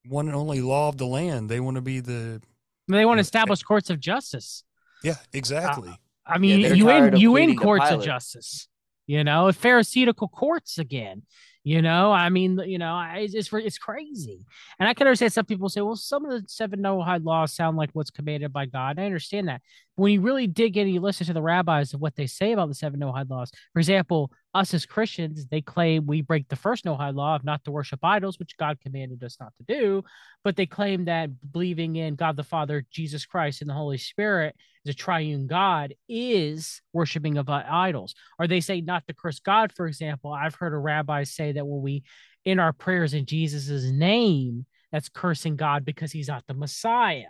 one and only law of the land. They want to be the they want to establish courts of justice. Yeah exactly. Uh, I mean, yeah, you in you in courts of justice, you know, pharisaical courts again. You know, I mean, you know, it's it's, it's crazy, and I can understand some people say, well, some of the seven Noahide laws sound like what's commanded by God. I understand that. When you really dig in, and you listen to the rabbis of what they say about the seven Noahide laws. For example, us as Christians, they claim we break the first Noahide law of not to worship idols, which God commanded us not to do. But they claim that believing in God the Father, Jesus Christ, and the Holy Spirit a triune God is worshiping of idols. Or they say not to curse God, for example. I've heard a rabbi say that when we in our prayers in Jesus' name, that's cursing God because he's not the Messiah.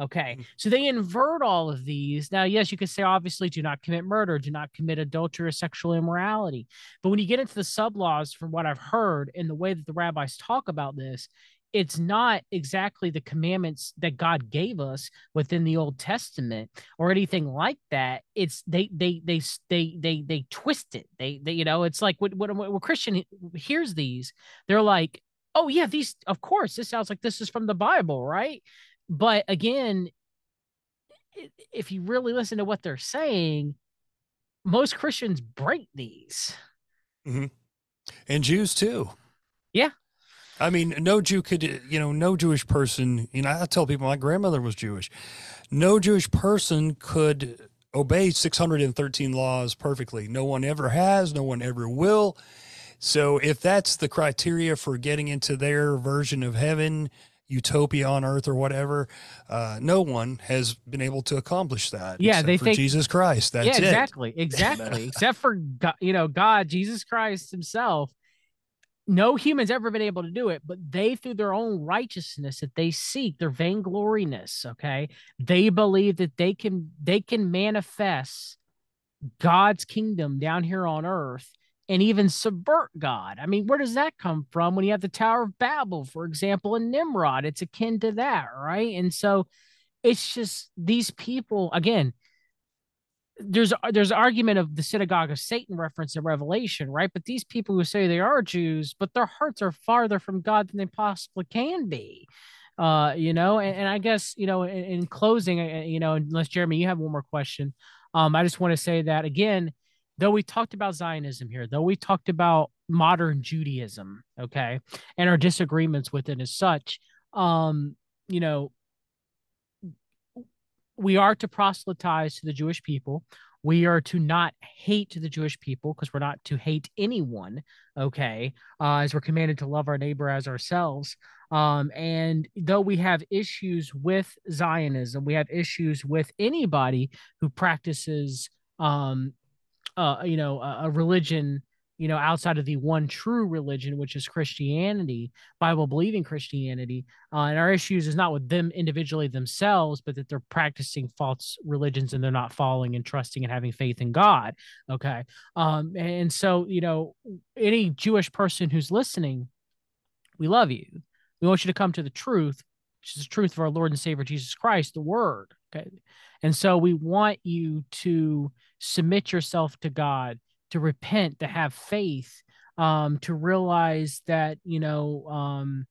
Okay. Mm-hmm. So they invert all of these. Now, yes, you could say, obviously, do not commit murder, do not commit adultery or sexual immorality. But when you get into the sub laws, from what I've heard and the way that the rabbis talk about this, it's not exactly the commandments that God gave us within the Old Testament or anything like that. It's they they they they they they twist it. They they you know it's like when when, when Christian hears these, they're like, oh yeah, these of course this sounds like this is from the Bible, right? But again, if you really listen to what they're saying, most Christians break these. Mm-hmm. And Jews too. Yeah. I mean, no Jew could, you know, no Jewish person, you know, I tell people my grandmother was Jewish. No Jewish person could obey 613 laws perfectly. No one ever has, no one ever will. So if that's the criteria for getting into their version of heaven, utopia on earth or whatever. Uh, no one has been able to accomplish that. Yeah, they think Jesus Christ. That's yeah, exactly, it. exactly. except for God, you know God, Jesus Christ Himself. No human's ever been able to do it, but they, through their own righteousness that they seek, their vaingloriness, okay, they believe that they can they can manifest God's kingdom down here on earth and even subvert God. I mean, where does that come from when you have the Tower of Babel, for example, and Nimrod? It's akin to that, right? And so it's just these people again. There's there's argument of the synagogue of Satan reference in Revelation, right? But these people who say they are Jews, but their hearts are farther from God than they possibly can be uh you know and, and i guess you know in, in closing uh, you know unless jeremy you have one more question um i just want to say that again though we talked about zionism here though we talked about modern judaism okay and our disagreements with it as such um you know we are to proselytize to the jewish people we are to not hate the Jewish people because we're not to hate anyone, okay? Uh, as we're commanded to love our neighbor as ourselves. Um, and though we have issues with Zionism, we have issues with anybody who practices, um, uh, you know, a, a religion you know, outside of the one true religion, which is Christianity, Bible believing Christianity. Uh, and our issues is not with them individually themselves, but that they're practicing false religions and they're not following and trusting and having faith in God. Okay. Um, and so, you know, any Jewish person who's listening, we love you. We want you to come to the truth, which is the truth of our Lord and Savior Jesus Christ, the Word. Okay. And so we want you to submit yourself to God to repent, to have faith, um, to realize that, you know, um,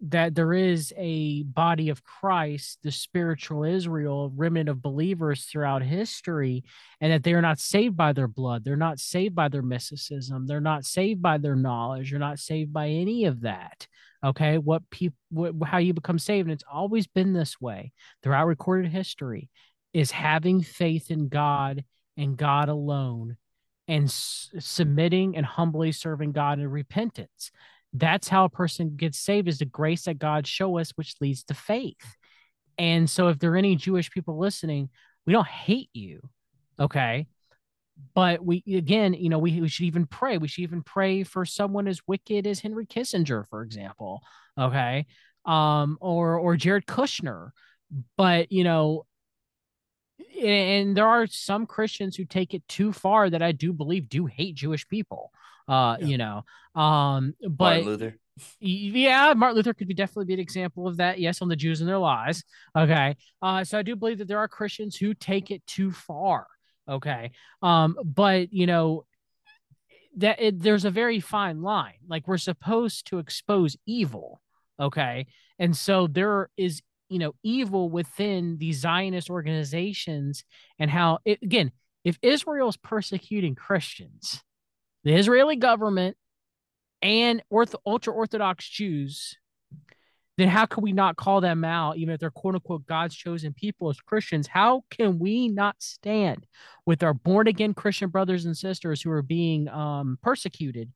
that there is a body of Christ, the spiritual Israel, remnant of believers throughout history, and that they are not saved by their blood. They're not saved by their mysticism. They're not saved by their knowledge. They're not saved by any of that. Okay, what people, how you become saved, and it's always been this way throughout recorded history, is having faith in God and God alone and s- submitting and humbly serving God in repentance. That's how a person gets saved is the grace that God show us, which leads to faith. And so if there are any Jewish people listening, we don't hate you. Okay. But we again, you know, we, we should even pray. We should even pray for someone as wicked as Henry Kissinger, for example. Okay. Um, or or Jared Kushner. But you know, and there are some Christians who take it too far that I do believe do hate Jewish people. Uh, yeah. you know, um, but Martin Luther. Yeah, Martin Luther could be definitely be an example of that. Yes, on the Jews and their lies. Okay. Uh, so I do believe that there are Christians who take it too far. Okay. Um, but you know, that it, there's a very fine line. Like we're supposed to expose evil. Okay. And so there is you know evil within these Zionist organizations and how it, again if Israel is persecuting Christians, the Israeli government and orth- ultra orthodox Jews, then how can we not call them out, even if they're quote unquote God's chosen people as Christians? How can we not stand with our born again Christian brothers and sisters who are being um, persecuted,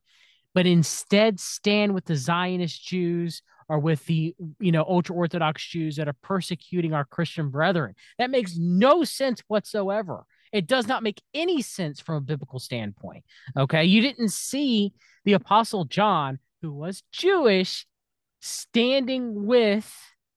but instead stand with the Zionist Jews are with the you know ultra orthodox Jews that are persecuting our Christian brethren. That makes no sense whatsoever. It does not make any sense from a biblical standpoint. Okay, you didn't see the apostle John, who was Jewish, standing with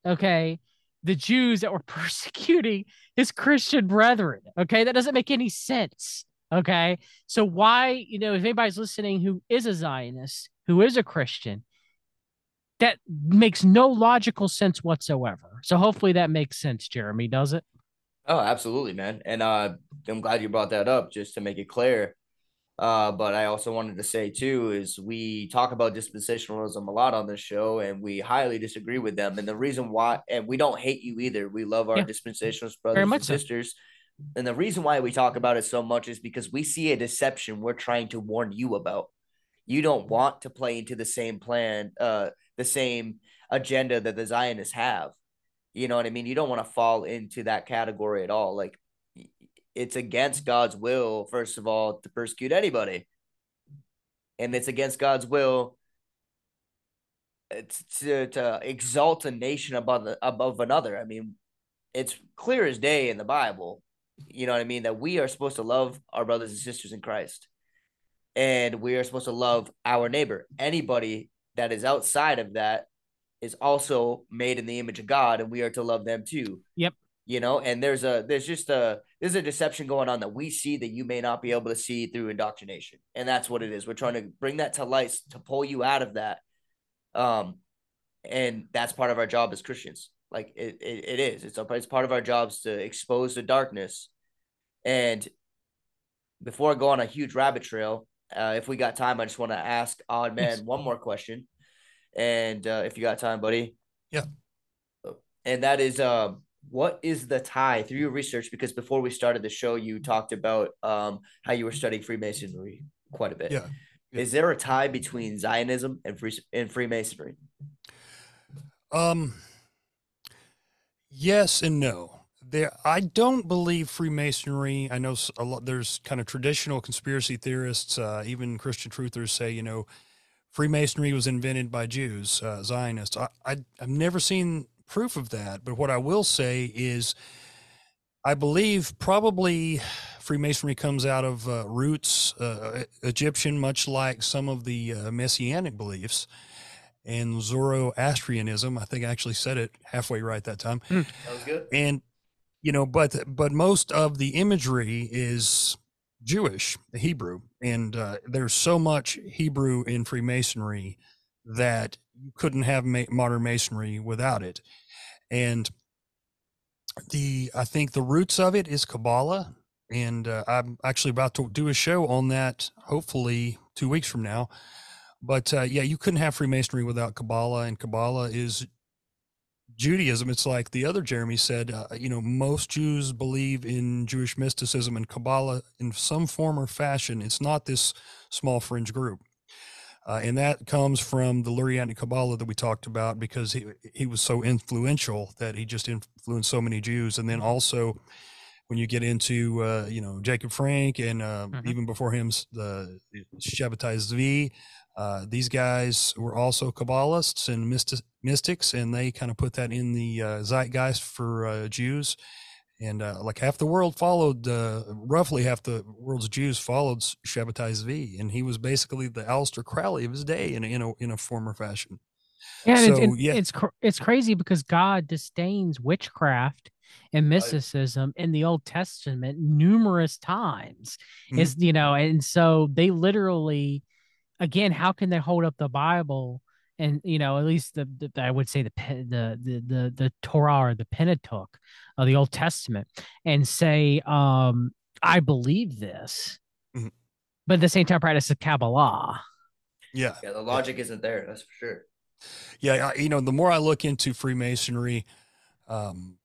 okay the Jews that were persecuting his Christian brethren. Okay, that doesn't make any sense. Okay, so why you know if anybody's listening who is a Zionist, who is a Christian, that makes no logical sense whatsoever. So hopefully that makes sense, Jeremy, does it? Oh, absolutely, man. And uh, I'm glad you brought that up just to make it clear. Uh, but I also wanted to say too is we talk about dispensationalism a lot on this show, and we highly disagree with them. And the reason why, and we don't hate you either. We love our yeah. dispensationalist brothers and sisters. So. And the reason why we talk about it so much is because we see a deception we're trying to warn you about. You don't want to play into the same plan, uh, the same agenda that the Zionists have. You know what I mean? You don't want to fall into that category at all. Like it's against God's will, first of all, to persecute anybody. And it's against God's will to, to exalt a nation above the, above another. I mean, it's clear as day in the Bible. You know what I mean? That we are supposed to love our brothers and sisters in Christ. And we are supposed to love our neighbor. Anybody that is outside of that is also made in the image of God, and we are to love them too. Yep. you know and there's a there's just a there's a deception going on that we see that you may not be able to see through indoctrination and that's what it is we're trying to bring that to light to pull you out of that um and that's part of our job as christians like it, it, it is it's, a, it's part of our jobs to expose the darkness and before i go on a huge rabbit trail uh, if we got time i just want to ask odd man yes. one more question and uh, if you got time buddy yeah and that is um what is the tie through your research? Because before we started the show, you talked about um, how you were studying Freemasonry quite a bit. Yeah. yeah. Is there a tie between Zionism and free and Freemasonry? Um. Yes and no. There, I don't believe Freemasonry. I know a lot. There's kind of traditional conspiracy theorists, uh, even Christian truthers say, you know, Freemasonry was invented by Jews, uh, Zionists. I, I I've never seen proof of that. But what I will say is, I believe probably Freemasonry comes out of uh, roots uh, Egyptian, much like some of the uh, messianic beliefs and Zoroastrianism. I think I actually said it halfway right that time. Mm. That was good. And you know, but but most of the imagery is Jewish, Hebrew, and uh, there's so much Hebrew in Freemasonry that you couldn't have ma- modern masonry without it. And the I think the roots of it is Kabbalah, and uh, I'm actually about to do a show on that. Hopefully, two weeks from now. But uh, yeah, you couldn't have Freemasonry without Kabbalah, and Kabbalah is Judaism. It's like the other Jeremy said. Uh, you know, most Jews believe in Jewish mysticism and Kabbalah in some form or fashion. It's not this small fringe group. Uh, and that comes from the Lurianic Kabbalah that we talked about because he he was so influential that he just influenced so many Jews. And then also, when you get into uh, you know Jacob Frank and uh, mm-hmm. even before him the Shabbatai Zvi, uh, these guys were also Kabbalists and mystics, and they kind of put that in the uh, zeitgeist for uh, Jews and uh, like half the world followed, uh, roughly half the world's Jews followed Shabbatai Zvi, and he was basically the Aleister Crowley of his day in a, in a, in a former fashion. Yeah, so, it's, yeah, it's it's crazy because God disdains witchcraft and mysticism in the Old Testament numerous times. Mm-hmm. Is you know, and so they literally, again, how can they hold up the Bible? and you know at least the, the, I would say the the the the the Torah or the Pentateuch of the Old Testament and say um I believe this, mm-hmm. but at the same time practice the Kabbalah. Yeah, yeah, the logic yeah. isn't there. That's for sure. Yeah, I, you know, the more I look into Freemasonry, um,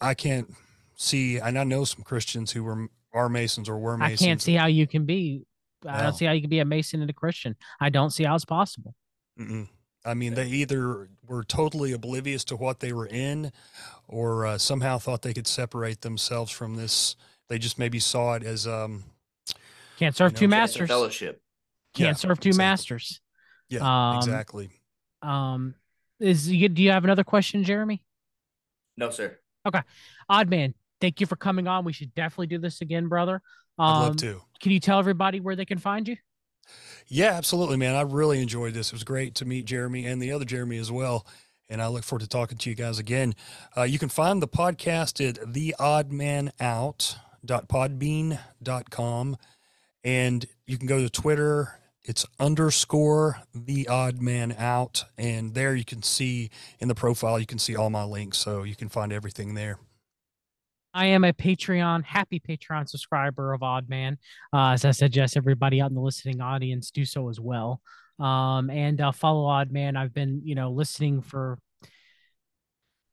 I can't see, and I know some Christians who were are Masons or were Masons. I can't see how you can be. I no. don't see how you can be a Mason and a Christian. I don't see how it's possible. Mm-mm. I mean, they either were totally oblivious to what they were in, or uh, somehow thought they could separate themselves from this. They just maybe saw it as um, can't serve you know, two masters. Fellowship can't yeah, serve two exactly. masters. Yeah, um, exactly. Um, is you do you have another question, Jeremy? No, sir. Okay, odd man. Thank you for coming on. We should definitely do this again, brother. Um, I'd love um, to. Can you tell everybody where they can find you? Yeah, absolutely, man. I really enjoyed this. It was great to meet Jeremy and the other Jeremy as well. And I look forward to talking to you guys again. Uh, you can find the podcast at theoddmanout.podbean.com. And you can go to Twitter. It's underscore the odd man out. And there you can see in the profile, you can see all my links. So you can find everything there. I am a Patreon, happy Patreon subscriber of Odd Man. Uh, as I suggest everybody out in the listening audience do so as well. Um, and uh, follow Odd Man. I've been, you know, listening for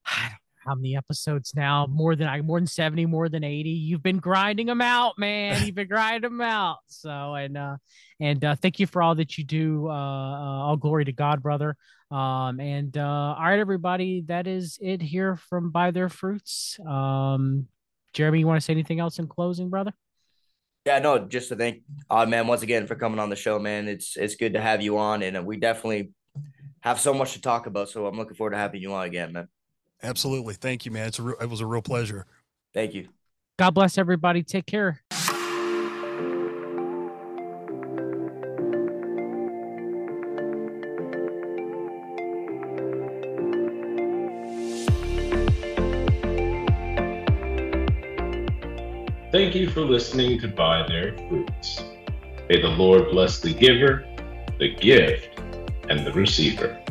how many episodes now? More than I, more than seventy, more than eighty. You've been grinding them out, man. You've been grinding them out. So, and uh, and uh, thank you for all that you do. Uh, uh all glory to God, brother. Um, and uh, all right, everybody, that is it here from By Their Fruits. Um, Jeremy, you want to say anything else in closing, brother? Yeah, no, just to thank Odd Man once again for coming on the show, man. It's it's good to have you on, and we definitely have so much to talk about. So I'm looking forward to having you on again, man. Absolutely, thank you, man. It's a re- it was a real pleasure. Thank you. God bless everybody. Take care. Thank you for listening to By Their Fruits. May the Lord bless the giver, the gift, and the receiver.